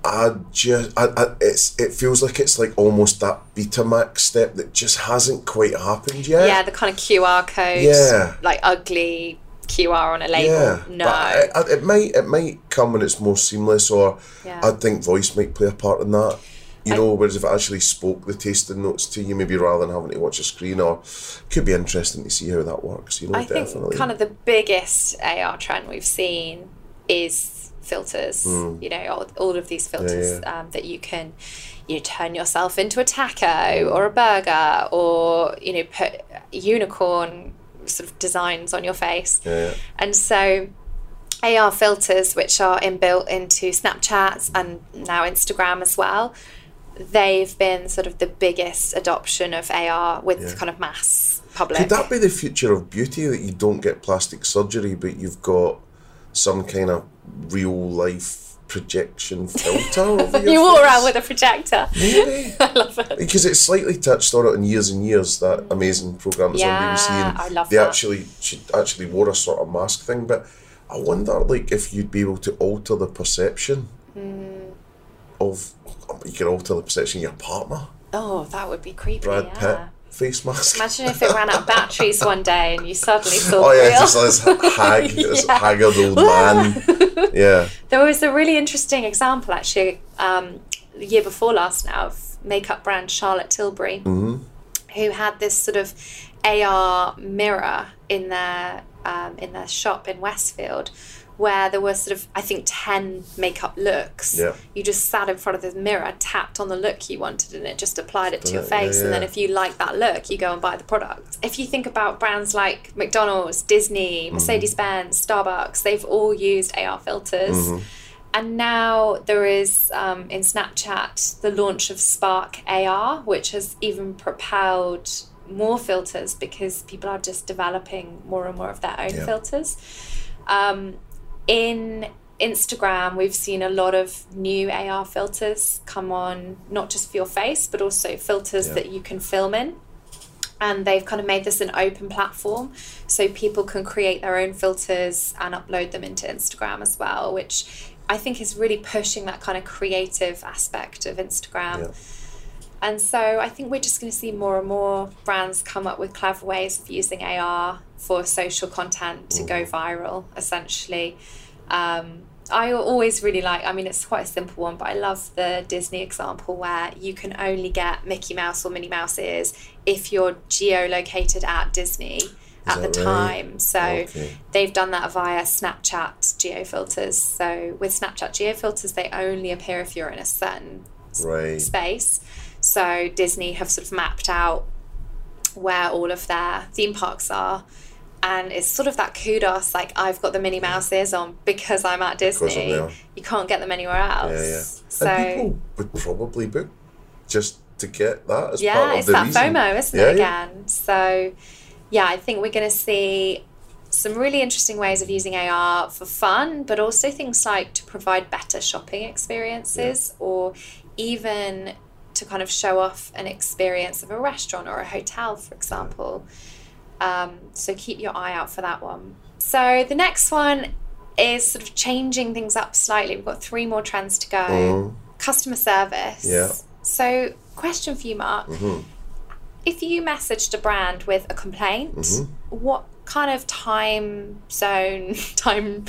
I just, I, I, it's it feels like it's like almost that Betamax step that just hasn't quite happened yet. yeah, the kind of QR code, Yeah. like ugly QR on a label. Yeah, no, but I, I, it might it might come when it's more seamless, or Yeah. I think voice might play a part in that. You know, whereas if it actually spoke the tasting notes to you, maybe rather than having to watch a screen, or could be interesting to see how that works. You know, I think kind of the biggest AR trend we've seen is filters. You know, all, all of these filters Hmm. yeah. Um, that you can, you turn yourself into a taco or a burger, or you know, put unicorn sort of designs on your face. Yeah. And so AR filters, which are inbuilt into Snapchat and now Instagram as well, they've been sort of the biggest adoption of AR with Yeah. kind of mass public. Could that be the future of beauty that you don't get plastic surgery, but you've got some kind of real life projection filter over your you walk around with a projector. Maybe. I love it. Because it's slightly touched on it in years and years. That amazing program that's Yeah, on BBC, and I love they that. actually she actually wore a sort of mask thing. But I wonder, like, if you'd be able to alter the perception Hmm. of you can alter the perception of your partner, Oh, that would be creepy. Brad yeah. Pitt face mask. Imagine if it ran out of batteries one day and you suddenly saw Oh yeah, real. just this hag, this haggard old man. Yeah, There was a really interesting example actually um, the year before last now of makeup brand Charlotte Tilbury, who had this sort of AR mirror in their um, in their shop in Westfield. Where there were sort of, I think, 10 makeup looks. Yeah. You just sat in front of the mirror, tapped on the look you wanted, and it just applied it to your face. Yeah, face. And then if you like that look, you go and buy the product. If you think about brands like McDonald's, Disney, Mm-hmm. Mercedes Benz, Starbucks, they've all used AR filters. Mm-hmm. And now there is um, in Snapchat the launch of Spark AR, which has even propelled more filters because people are just developing more and more of their own Yeah. filters. Um, in Instagram, we've seen a lot of new AR filters come on, not just for your face, but also filters Yeah. that you can film in and they've kind of made this an open platform so people can create their own filters and upload them into Instagram as well, which I think is really pushing that kind of creative aspect of Instagram. Yeah. And so I think we're just going to see more and more brands come up with clever ways of using AR for social content to go mm-hmm. viral, essentially. Um, I always really like, I mean, it's quite a simple one, but I love the Disney example where you can only get Mickey Mouse or Minnie Mouse ears if you're geolocated at Disney at the right? time. So Okay. they've done that via Snapchat geo filters. So with Snapchat geo filters, they only appear if you're in a certain right. space. So Disney have sort of mapped out where all of their theme parks are. And it's sort of that kudos, like I've got the Minnie mm. Mouse ears on because I'm at Because I'm Disney. You can't get them anywhere else. Yeah, yeah. So and people would probably book just to get that as part yeah, of it's the that reason. FOMO, isn't Yeah, it? yeah. Again, so yeah, I think we're going to see some really interesting ways of using AR for fun, but also things like to provide better shopping experiences or even to kind of show off an experience of a restaurant or a hotel, for example. Um, so keep your eye out for that one. So the next one is sort of changing things up slightly. We've got three more trends to go. Customer service. Mm. Yeah. Mm-hmm. So, question for you, Mark. If you messaged a brand with a complaint, Mm-hmm. what kind of time zone, time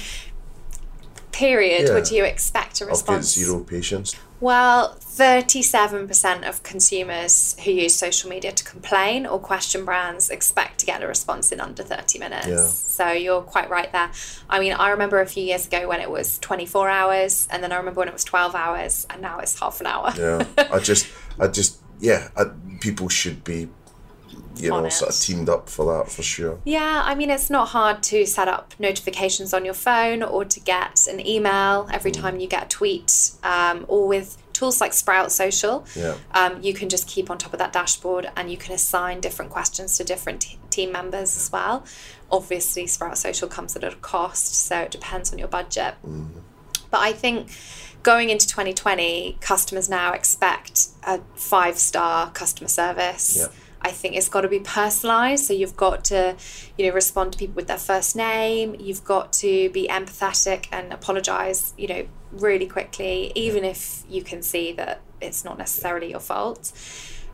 period Yeah. would you expect a I'll get response? zero patience. Well, 37% of consumers who use social media to complain or question brands expect to get a response in under 30 minutes. Yeah. So you're quite right there. I mean, I remember a few years ago when it was 24 hours, and then I remember when it was 12 hours, and now it's half an hour. Yeah, I just, I just, yeah, I, people should be, you know, it. sort of teamed up for that for sure. Yeah, I mean, it's not hard to set up notifications on your phone or to get an email every time you get a tweet, um, or with tools like Sprout Social. Yeah. Um, you can just keep on top of that dashboard and you can assign different questions to different t- team members as well. Obviously, Sprout Social comes at a cost, so it depends on your budget. But I think going into 2020, customers now expect a five star customer service. Yeah. I think it's got to be personalized. So you've got to, you know, respond to people with their first name. You've got to be empathetic and apologize, you know, really quickly, even if you can see that it's not necessarily your fault.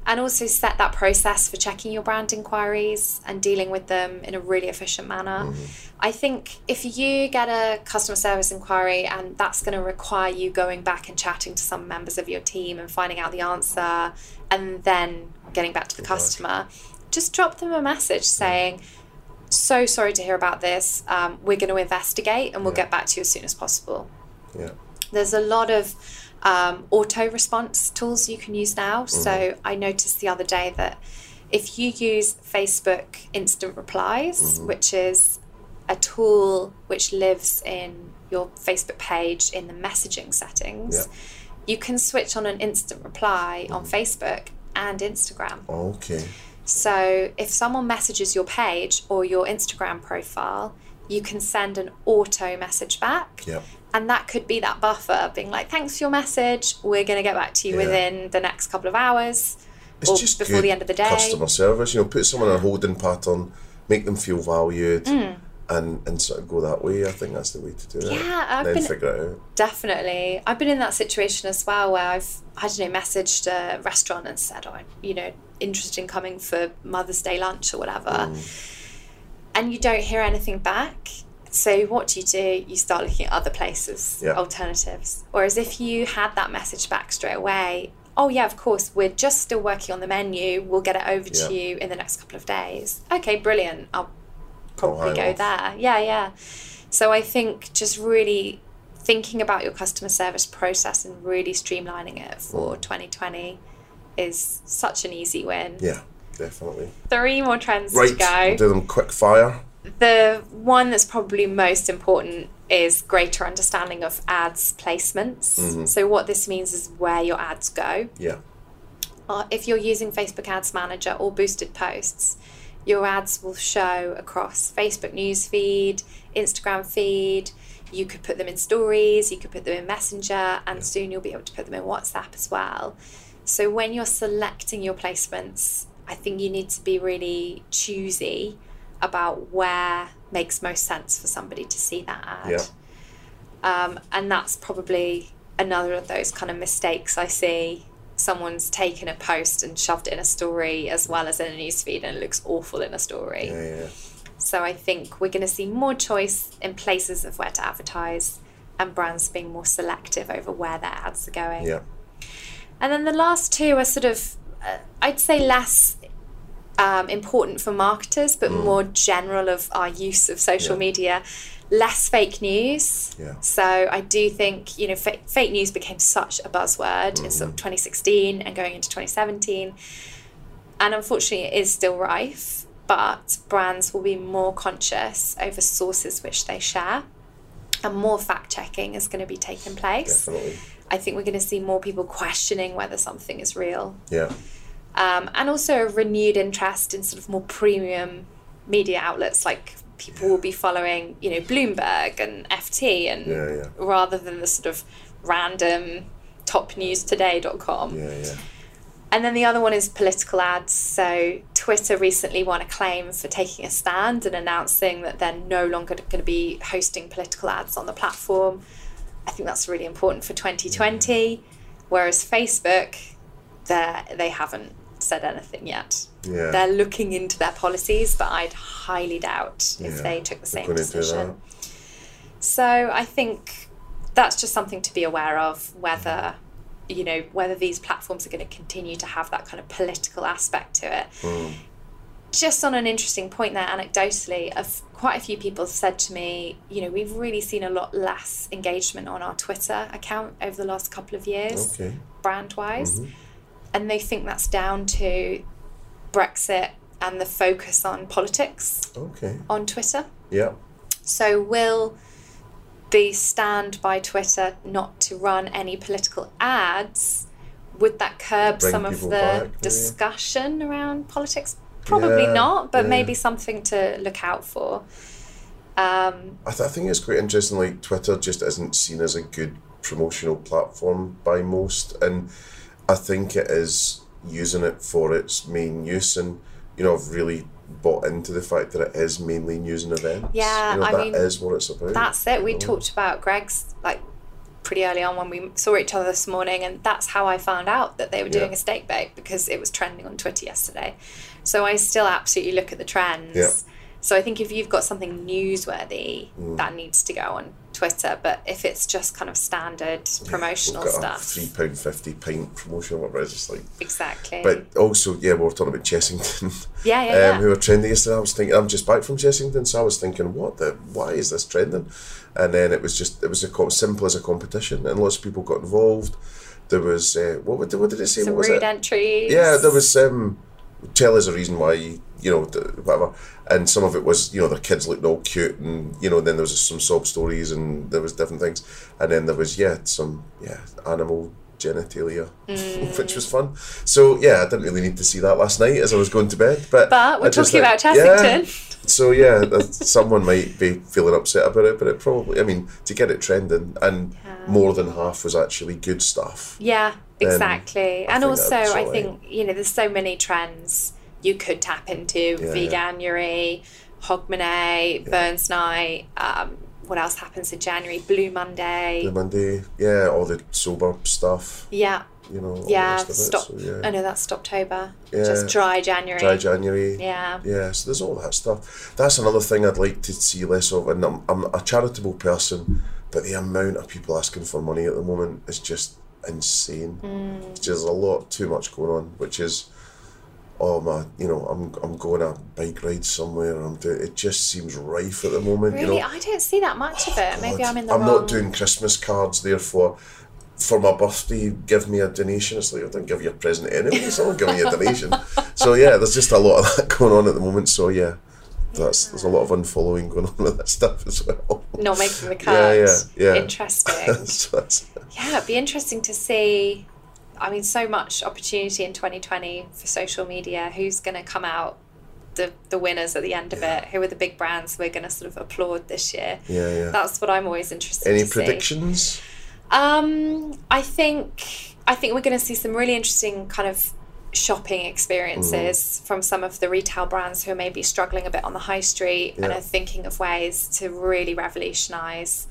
And also set that process for checking your brand inquiries and dealing with them in a really efficient manner. I think if you get a customer service inquiry and that's going to require you going back and chatting to some members of your team and finding out the answer and then getting back to the customer, just drop them a message saying, So sorry to hear about this. Um, we're going to investigate and we'll Yeah. get back to you as soon as possible Yeah, there's a lot of um, auto response tools you can use now. Mm-hmm. So I noticed the other day that if you use Facebook Instant Replies, mm-hmm. which is a tool which lives in your Facebook page in the messaging settings, Yeah. you can switch on an instant reply on mm-hmm. Facebook and Instagram. okay, So if someone messages your page or your Instagram profile, you can send an auto message back. yeah, And that could be that buffer being like, thanks for your message. We're going to get back to you Yeah. within the next couple of hours it's or just before the end of the day. Customer service, you know, put someone in a holding pattern, make them feel valued, Mm. and and sort of go that way. I think that's the way to do it. Yeah, I've then been- figure it out. Definitely. I've been in that situation as well where I've, I don't know, messaged a restaurant and said, oh, I'm, you know, interested in coming for Mother's Day lunch or whatever. Mm. And you don't hear anything back. So what do you do? You start looking at other places, Yeah. alternatives. Whereas if you had that message back straight away, oh yeah, of course, we're just still working on the menu. We'll get it over to you in the next couple of days. Okay, brilliant. I'll probably go off. there. Yeah, yeah. So I think just really thinking about your customer service process and really streamlining it for mm. 2020 is such an easy win. Yeah, definitely. Three more trends Right, to go. we'll do them quick fire. The one that's probably most important is greater understanding of ads placements. So what this means is where your ads go. Yeah, Uh, if you're using Facebook Ads Manager or boosted posts, your ads will show across Facebook newsfeed, Instagram feed. You could put them in stories, you could put them in Messenger, and soon you'll be able to put them in WhatsApp as well. So when you're selecting your placements, I think you need to be really choosy about where makes most sense for somebody to see that ad. yeah, Um, and that's probably another of those kind of mistakes I see. Someone's taken a post and shoved it in a story as well as in a newsfeed, and it looks awful in a story. yeah, yeah. So I think we're going to see more choice in places of where to advertise and brands being more selective over where their ads are going. yeah. And then the last two are sort of, uh, I'd say, less um, important for marketers, but more general of our use of social Mm. Yeah. media. Less fake news. Yeah. So I do think you know fa- fake news became such a buzzword in Mm-hmm. sort of 2016 and going into 2017, and unfortunately it is still rife. But brands will be more conscious over sources which they share, and more fact checking is going to be taking place. Definitely. I think we're going to see more people questioning whether something is real. Yeah, Um, and also a renewed interest in sort of more premium media outlets like people will be following, you know, Bloomberg and FT and Yeah, yeah. rather than the sort of random topnewstoday.com. yeah, yeah. And then the other one is political ads. So Twitter recently won a claim for taking a stand and announcing that they're no longer going to be hosting political ads on the platform. I think that's really important for 2020. Whereas Facebook, they haven't said anything yet. Yeah. They're looking into their policies, but I'd highly doubt if Yeah, they took the same decision. So I think that's just something to be aware of whether you know, whether these platforms are going to continue to have that kind of political aspect to it. Just on an interesting point there, anecdotally, of quite a few people said to me, you know, we've really seen a lot less engagement on our Twitter account over the last couple of years, Okay. brand wise. And they think that's down to Brexit and the focus on politics Okay. on Twitter. Yeah. So, will the stand by Twitter not to run any political ads? Would that curb Bring some of the back, discussion around politics? Probably Yeah, not, but yeah. maybe something to look out for. Um, I, th- I think it's quite interesting. Like Twitter just isn't seen as a good promotional platform by most, and I think it is using it for its main use. And you know, I've really bought into the fact that it is mainly news and events. Yeah, you know, I that mean, is what it's about. that's it. We know? talked about Greggs like pretty early on when we saw each other this morning, and that's how I found out that they were doing Yeah. a steak bake because it was trending on Twitter yesterday. So I still absolutely look at the trends. Yeah. So I think if you've got something newsworthy, Mm. that needs to go on Twitter. But if it's just kind of standard promotional got stuff, three pound fifty pint promotion, whatever. It's just like. exactly. But also, yeah, we were talking about Chessington. Yeah, yeah, um, yeah. Who were trending yesterday. I was thinking, I'm just back from Chessington, so I was thinking, what the, why is this trending? And then it was just, it was a simple as a competition, and lots of people got involved. There was, uh, what, would- what did it say? some what was rude it? entries. Yeah, there was um, tell us a reason why you, know whatever, and some of it was you know their kids looked all cute, and you know then there was some sob stories, and there was different things, and then there was yeah some yeah animal genitalia, Mm. which was fun. So yeah, I didn't really need to see that last night as I was going to bed, but But we're talking like- about yeah. Chessington. So yeah, someone might be feeling upset about it, but it probably I mean to get it trending, and more than half was actually good stuff. Yeah, exactly. I and also, I think, you know, there's so many trends you could tap into yeah. Veganuary, Hogmanay, Burns Night. Um, what else happens in January? Blue Monday. The Monday, yeah, all the sober stuff, yeah. you know. Yeah, rest of it, stop. so, yeah. Oh no, that's October. Yeah. Just dry January. Dry January. Yeah. Yeah, so there's all that stuff. That's another thing I'd like to see less of. And I'm, I'm a charitable person, but the amount of people asking for money at the moment is just insane. Mm. Just a lot too much going on, which is, oh my, you know, I'm I'm going a bike ride somewhere. I'm doing. It just seems rife at the moment. Really, you know, I don't see that much of it. Maybe I'm in the I'm wrong. not doing Christmas cards, therefore. For my birthday, give me a donation. It's like I don't give you a present anyway, so I'm giving you a donation. so yeah, there's just a lot of that going on at the moment. So yeah, that's there's a lot of unfollowing going on with that stuff as well. Not making the cut. Yeah, yeah, yeah. Interesting. so Yeah, it'd be interesting to see. I mean, so much opportunity in 2020 for social media. Who's going to come out the the winners at the end of it? Who are the big brands we're going to sort of applaud this year? yeah, yeah. That's what I'm always interested. Any to see. predictions? Um, I think I think we're going to see some really interesting kind of shopping experiences from some of the retail brands who are maybe struggling a bit on the high street and are thinking of ways to really revolutionize.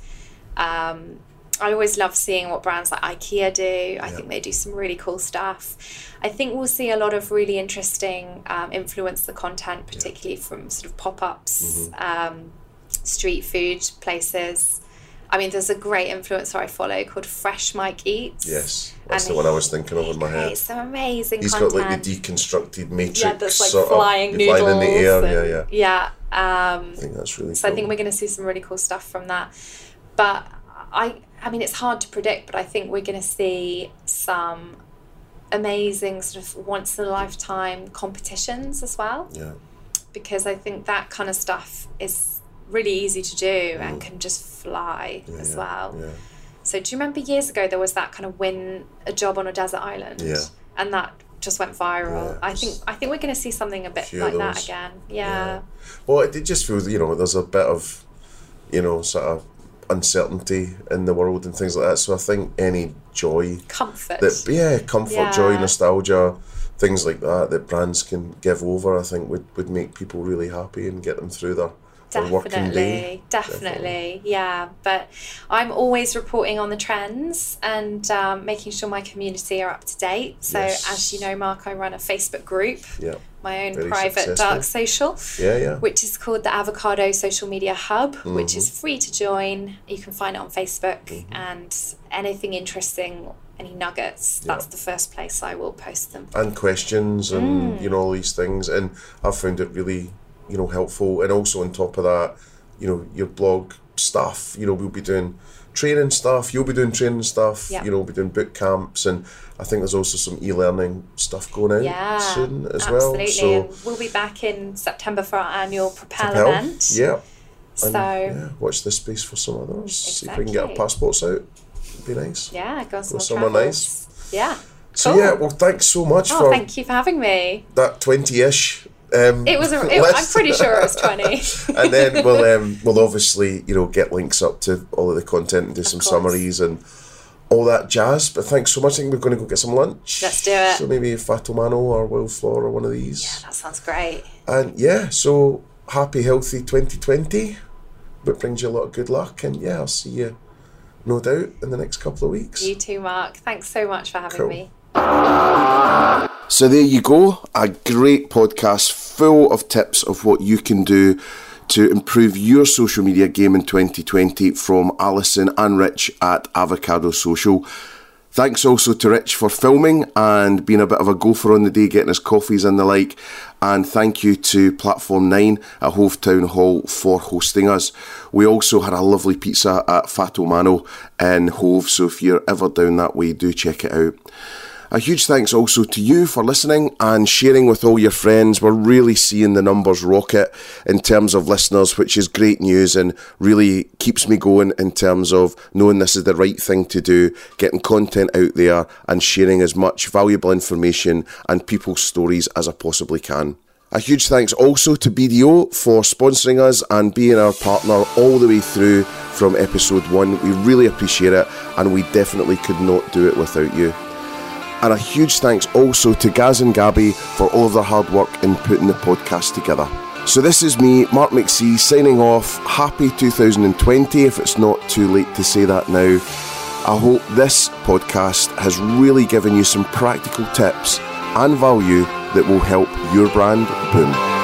Um, I always love seeing what brands like IKEA do. I think they do some really cool stuff. I think we'll see a lot of really interesting um, influencer content, particularly from sort of pop ups, um, street food places. I mean, there's a great influencer I follow called Fresh Mike Eats. Yes, that's And the one I was thinking of in my head. It's some amazing He's content. got like the deconstructed matrix yeah, that's like sort flying of noodles. flying in the air. and- yeah, yeah. yeah. Um, I think that's really. Cool. So I think we're going to see some really cool stuff from that. But I, I mean, it's hard to predict, but I think we're going to see some amazing sort of once in a lifetime competitions as well, Yeah. because I think that kind of stuff is really easy to do and can just fly as Mm. well. Yeah. So do you remember years ago there was that kind of win a job on a desert island? Yeah. And that just went viral. Yeah, I think I think we're going to see something a bit like that again. Yeah. Well, it just feels you know there's a bit of, you know, sort of uncertainty in the world and things like that. So I think any joy Comfort. that yeah, comfort, joy, nostalgia, things like that that brands can give over, I think would, would make people really happy and get them through their day. Definitely, definitely, yeah. But I'm always reporting on the trends and um, making sure my community are up to date. So, Yes. as you know, Mark, I run a Facebook group, Yeah. my own Very private successful. dark social, Yeah, yeah. which is called the Avocado Social Media Hub, which Mm-hmm. is free to join. You can find it on Facebook Mm-hmm. and anything interesting. Any nuggets, that's the first place I will post them. and questions and Mm. you know all these things and I've found it really you know helpful and also on top of that you know your blog stuff you know we'll be doing training stuff you'll be doing training stuff Yeah. you know we'll be doing boot camps and I think there's also some e-learning stuff going out Yeah, soon as absolutely. well so and we'll be back in September for our annual Propel, Propel, event. yeah So and, yeah watch this space for some others see if we can get our passports out It'd be nice Yeah, go Go somewhere travels. Yeah. so cool. yeah well thanks so much Oh, for thank you for having me. that 20ish um, It was. A, it, I'm pretty sure it was twenty. and then we'll um, we'll obviously you know get links up to all of the content and do some course. summaries and all that jazz. But thanks so much. I think we're going to go get some lunch. Let's do it. So maybe Fatto a Mano or Wild Flor or one of these. Yeah, that sounds great. And yeah, so happy healthy 2020. But brings you a lot of good luck. And yeah, I'll see you no doubt in the next couple of weeks. You too, Mark. Thanks so much for having Cool. me. So there you go, a great podcast full of tips of what you can do to improve your social media game in 2020 from Alison and Rich at Avocado Social. Thanks also to Rich for filming and being a bit of a gopher on the day, getting us coffees and the like. And thank you to Platform 9 at Hove Town Hall for hosting us. We also had a lovely pizza at Fatto a Mano in Hove, so if you're ever down that way, do check it out. A huge thanks also to you for listening and sharing with all your friends. We're really seeing the numbers rocket in terms of listeners, which is great news and really keeps me going in terms of knowing this is the right thing to do, getting content out there and sharing as much valuable information and people's stories as I possibly can. A huge thanks also to BDO for sponsoring us and being our partner all the way through from episode one. We really appreciate it and we definitely could not do it without you. And a huge thanks also to Gaz and Gabby for all of their hard work in putting the podcast together. So this is me, Mark McC, signing off. Happy 2020 if it's not too late to say that now. I hope this podcast has really given you some practical tips and value that will help your brand boom.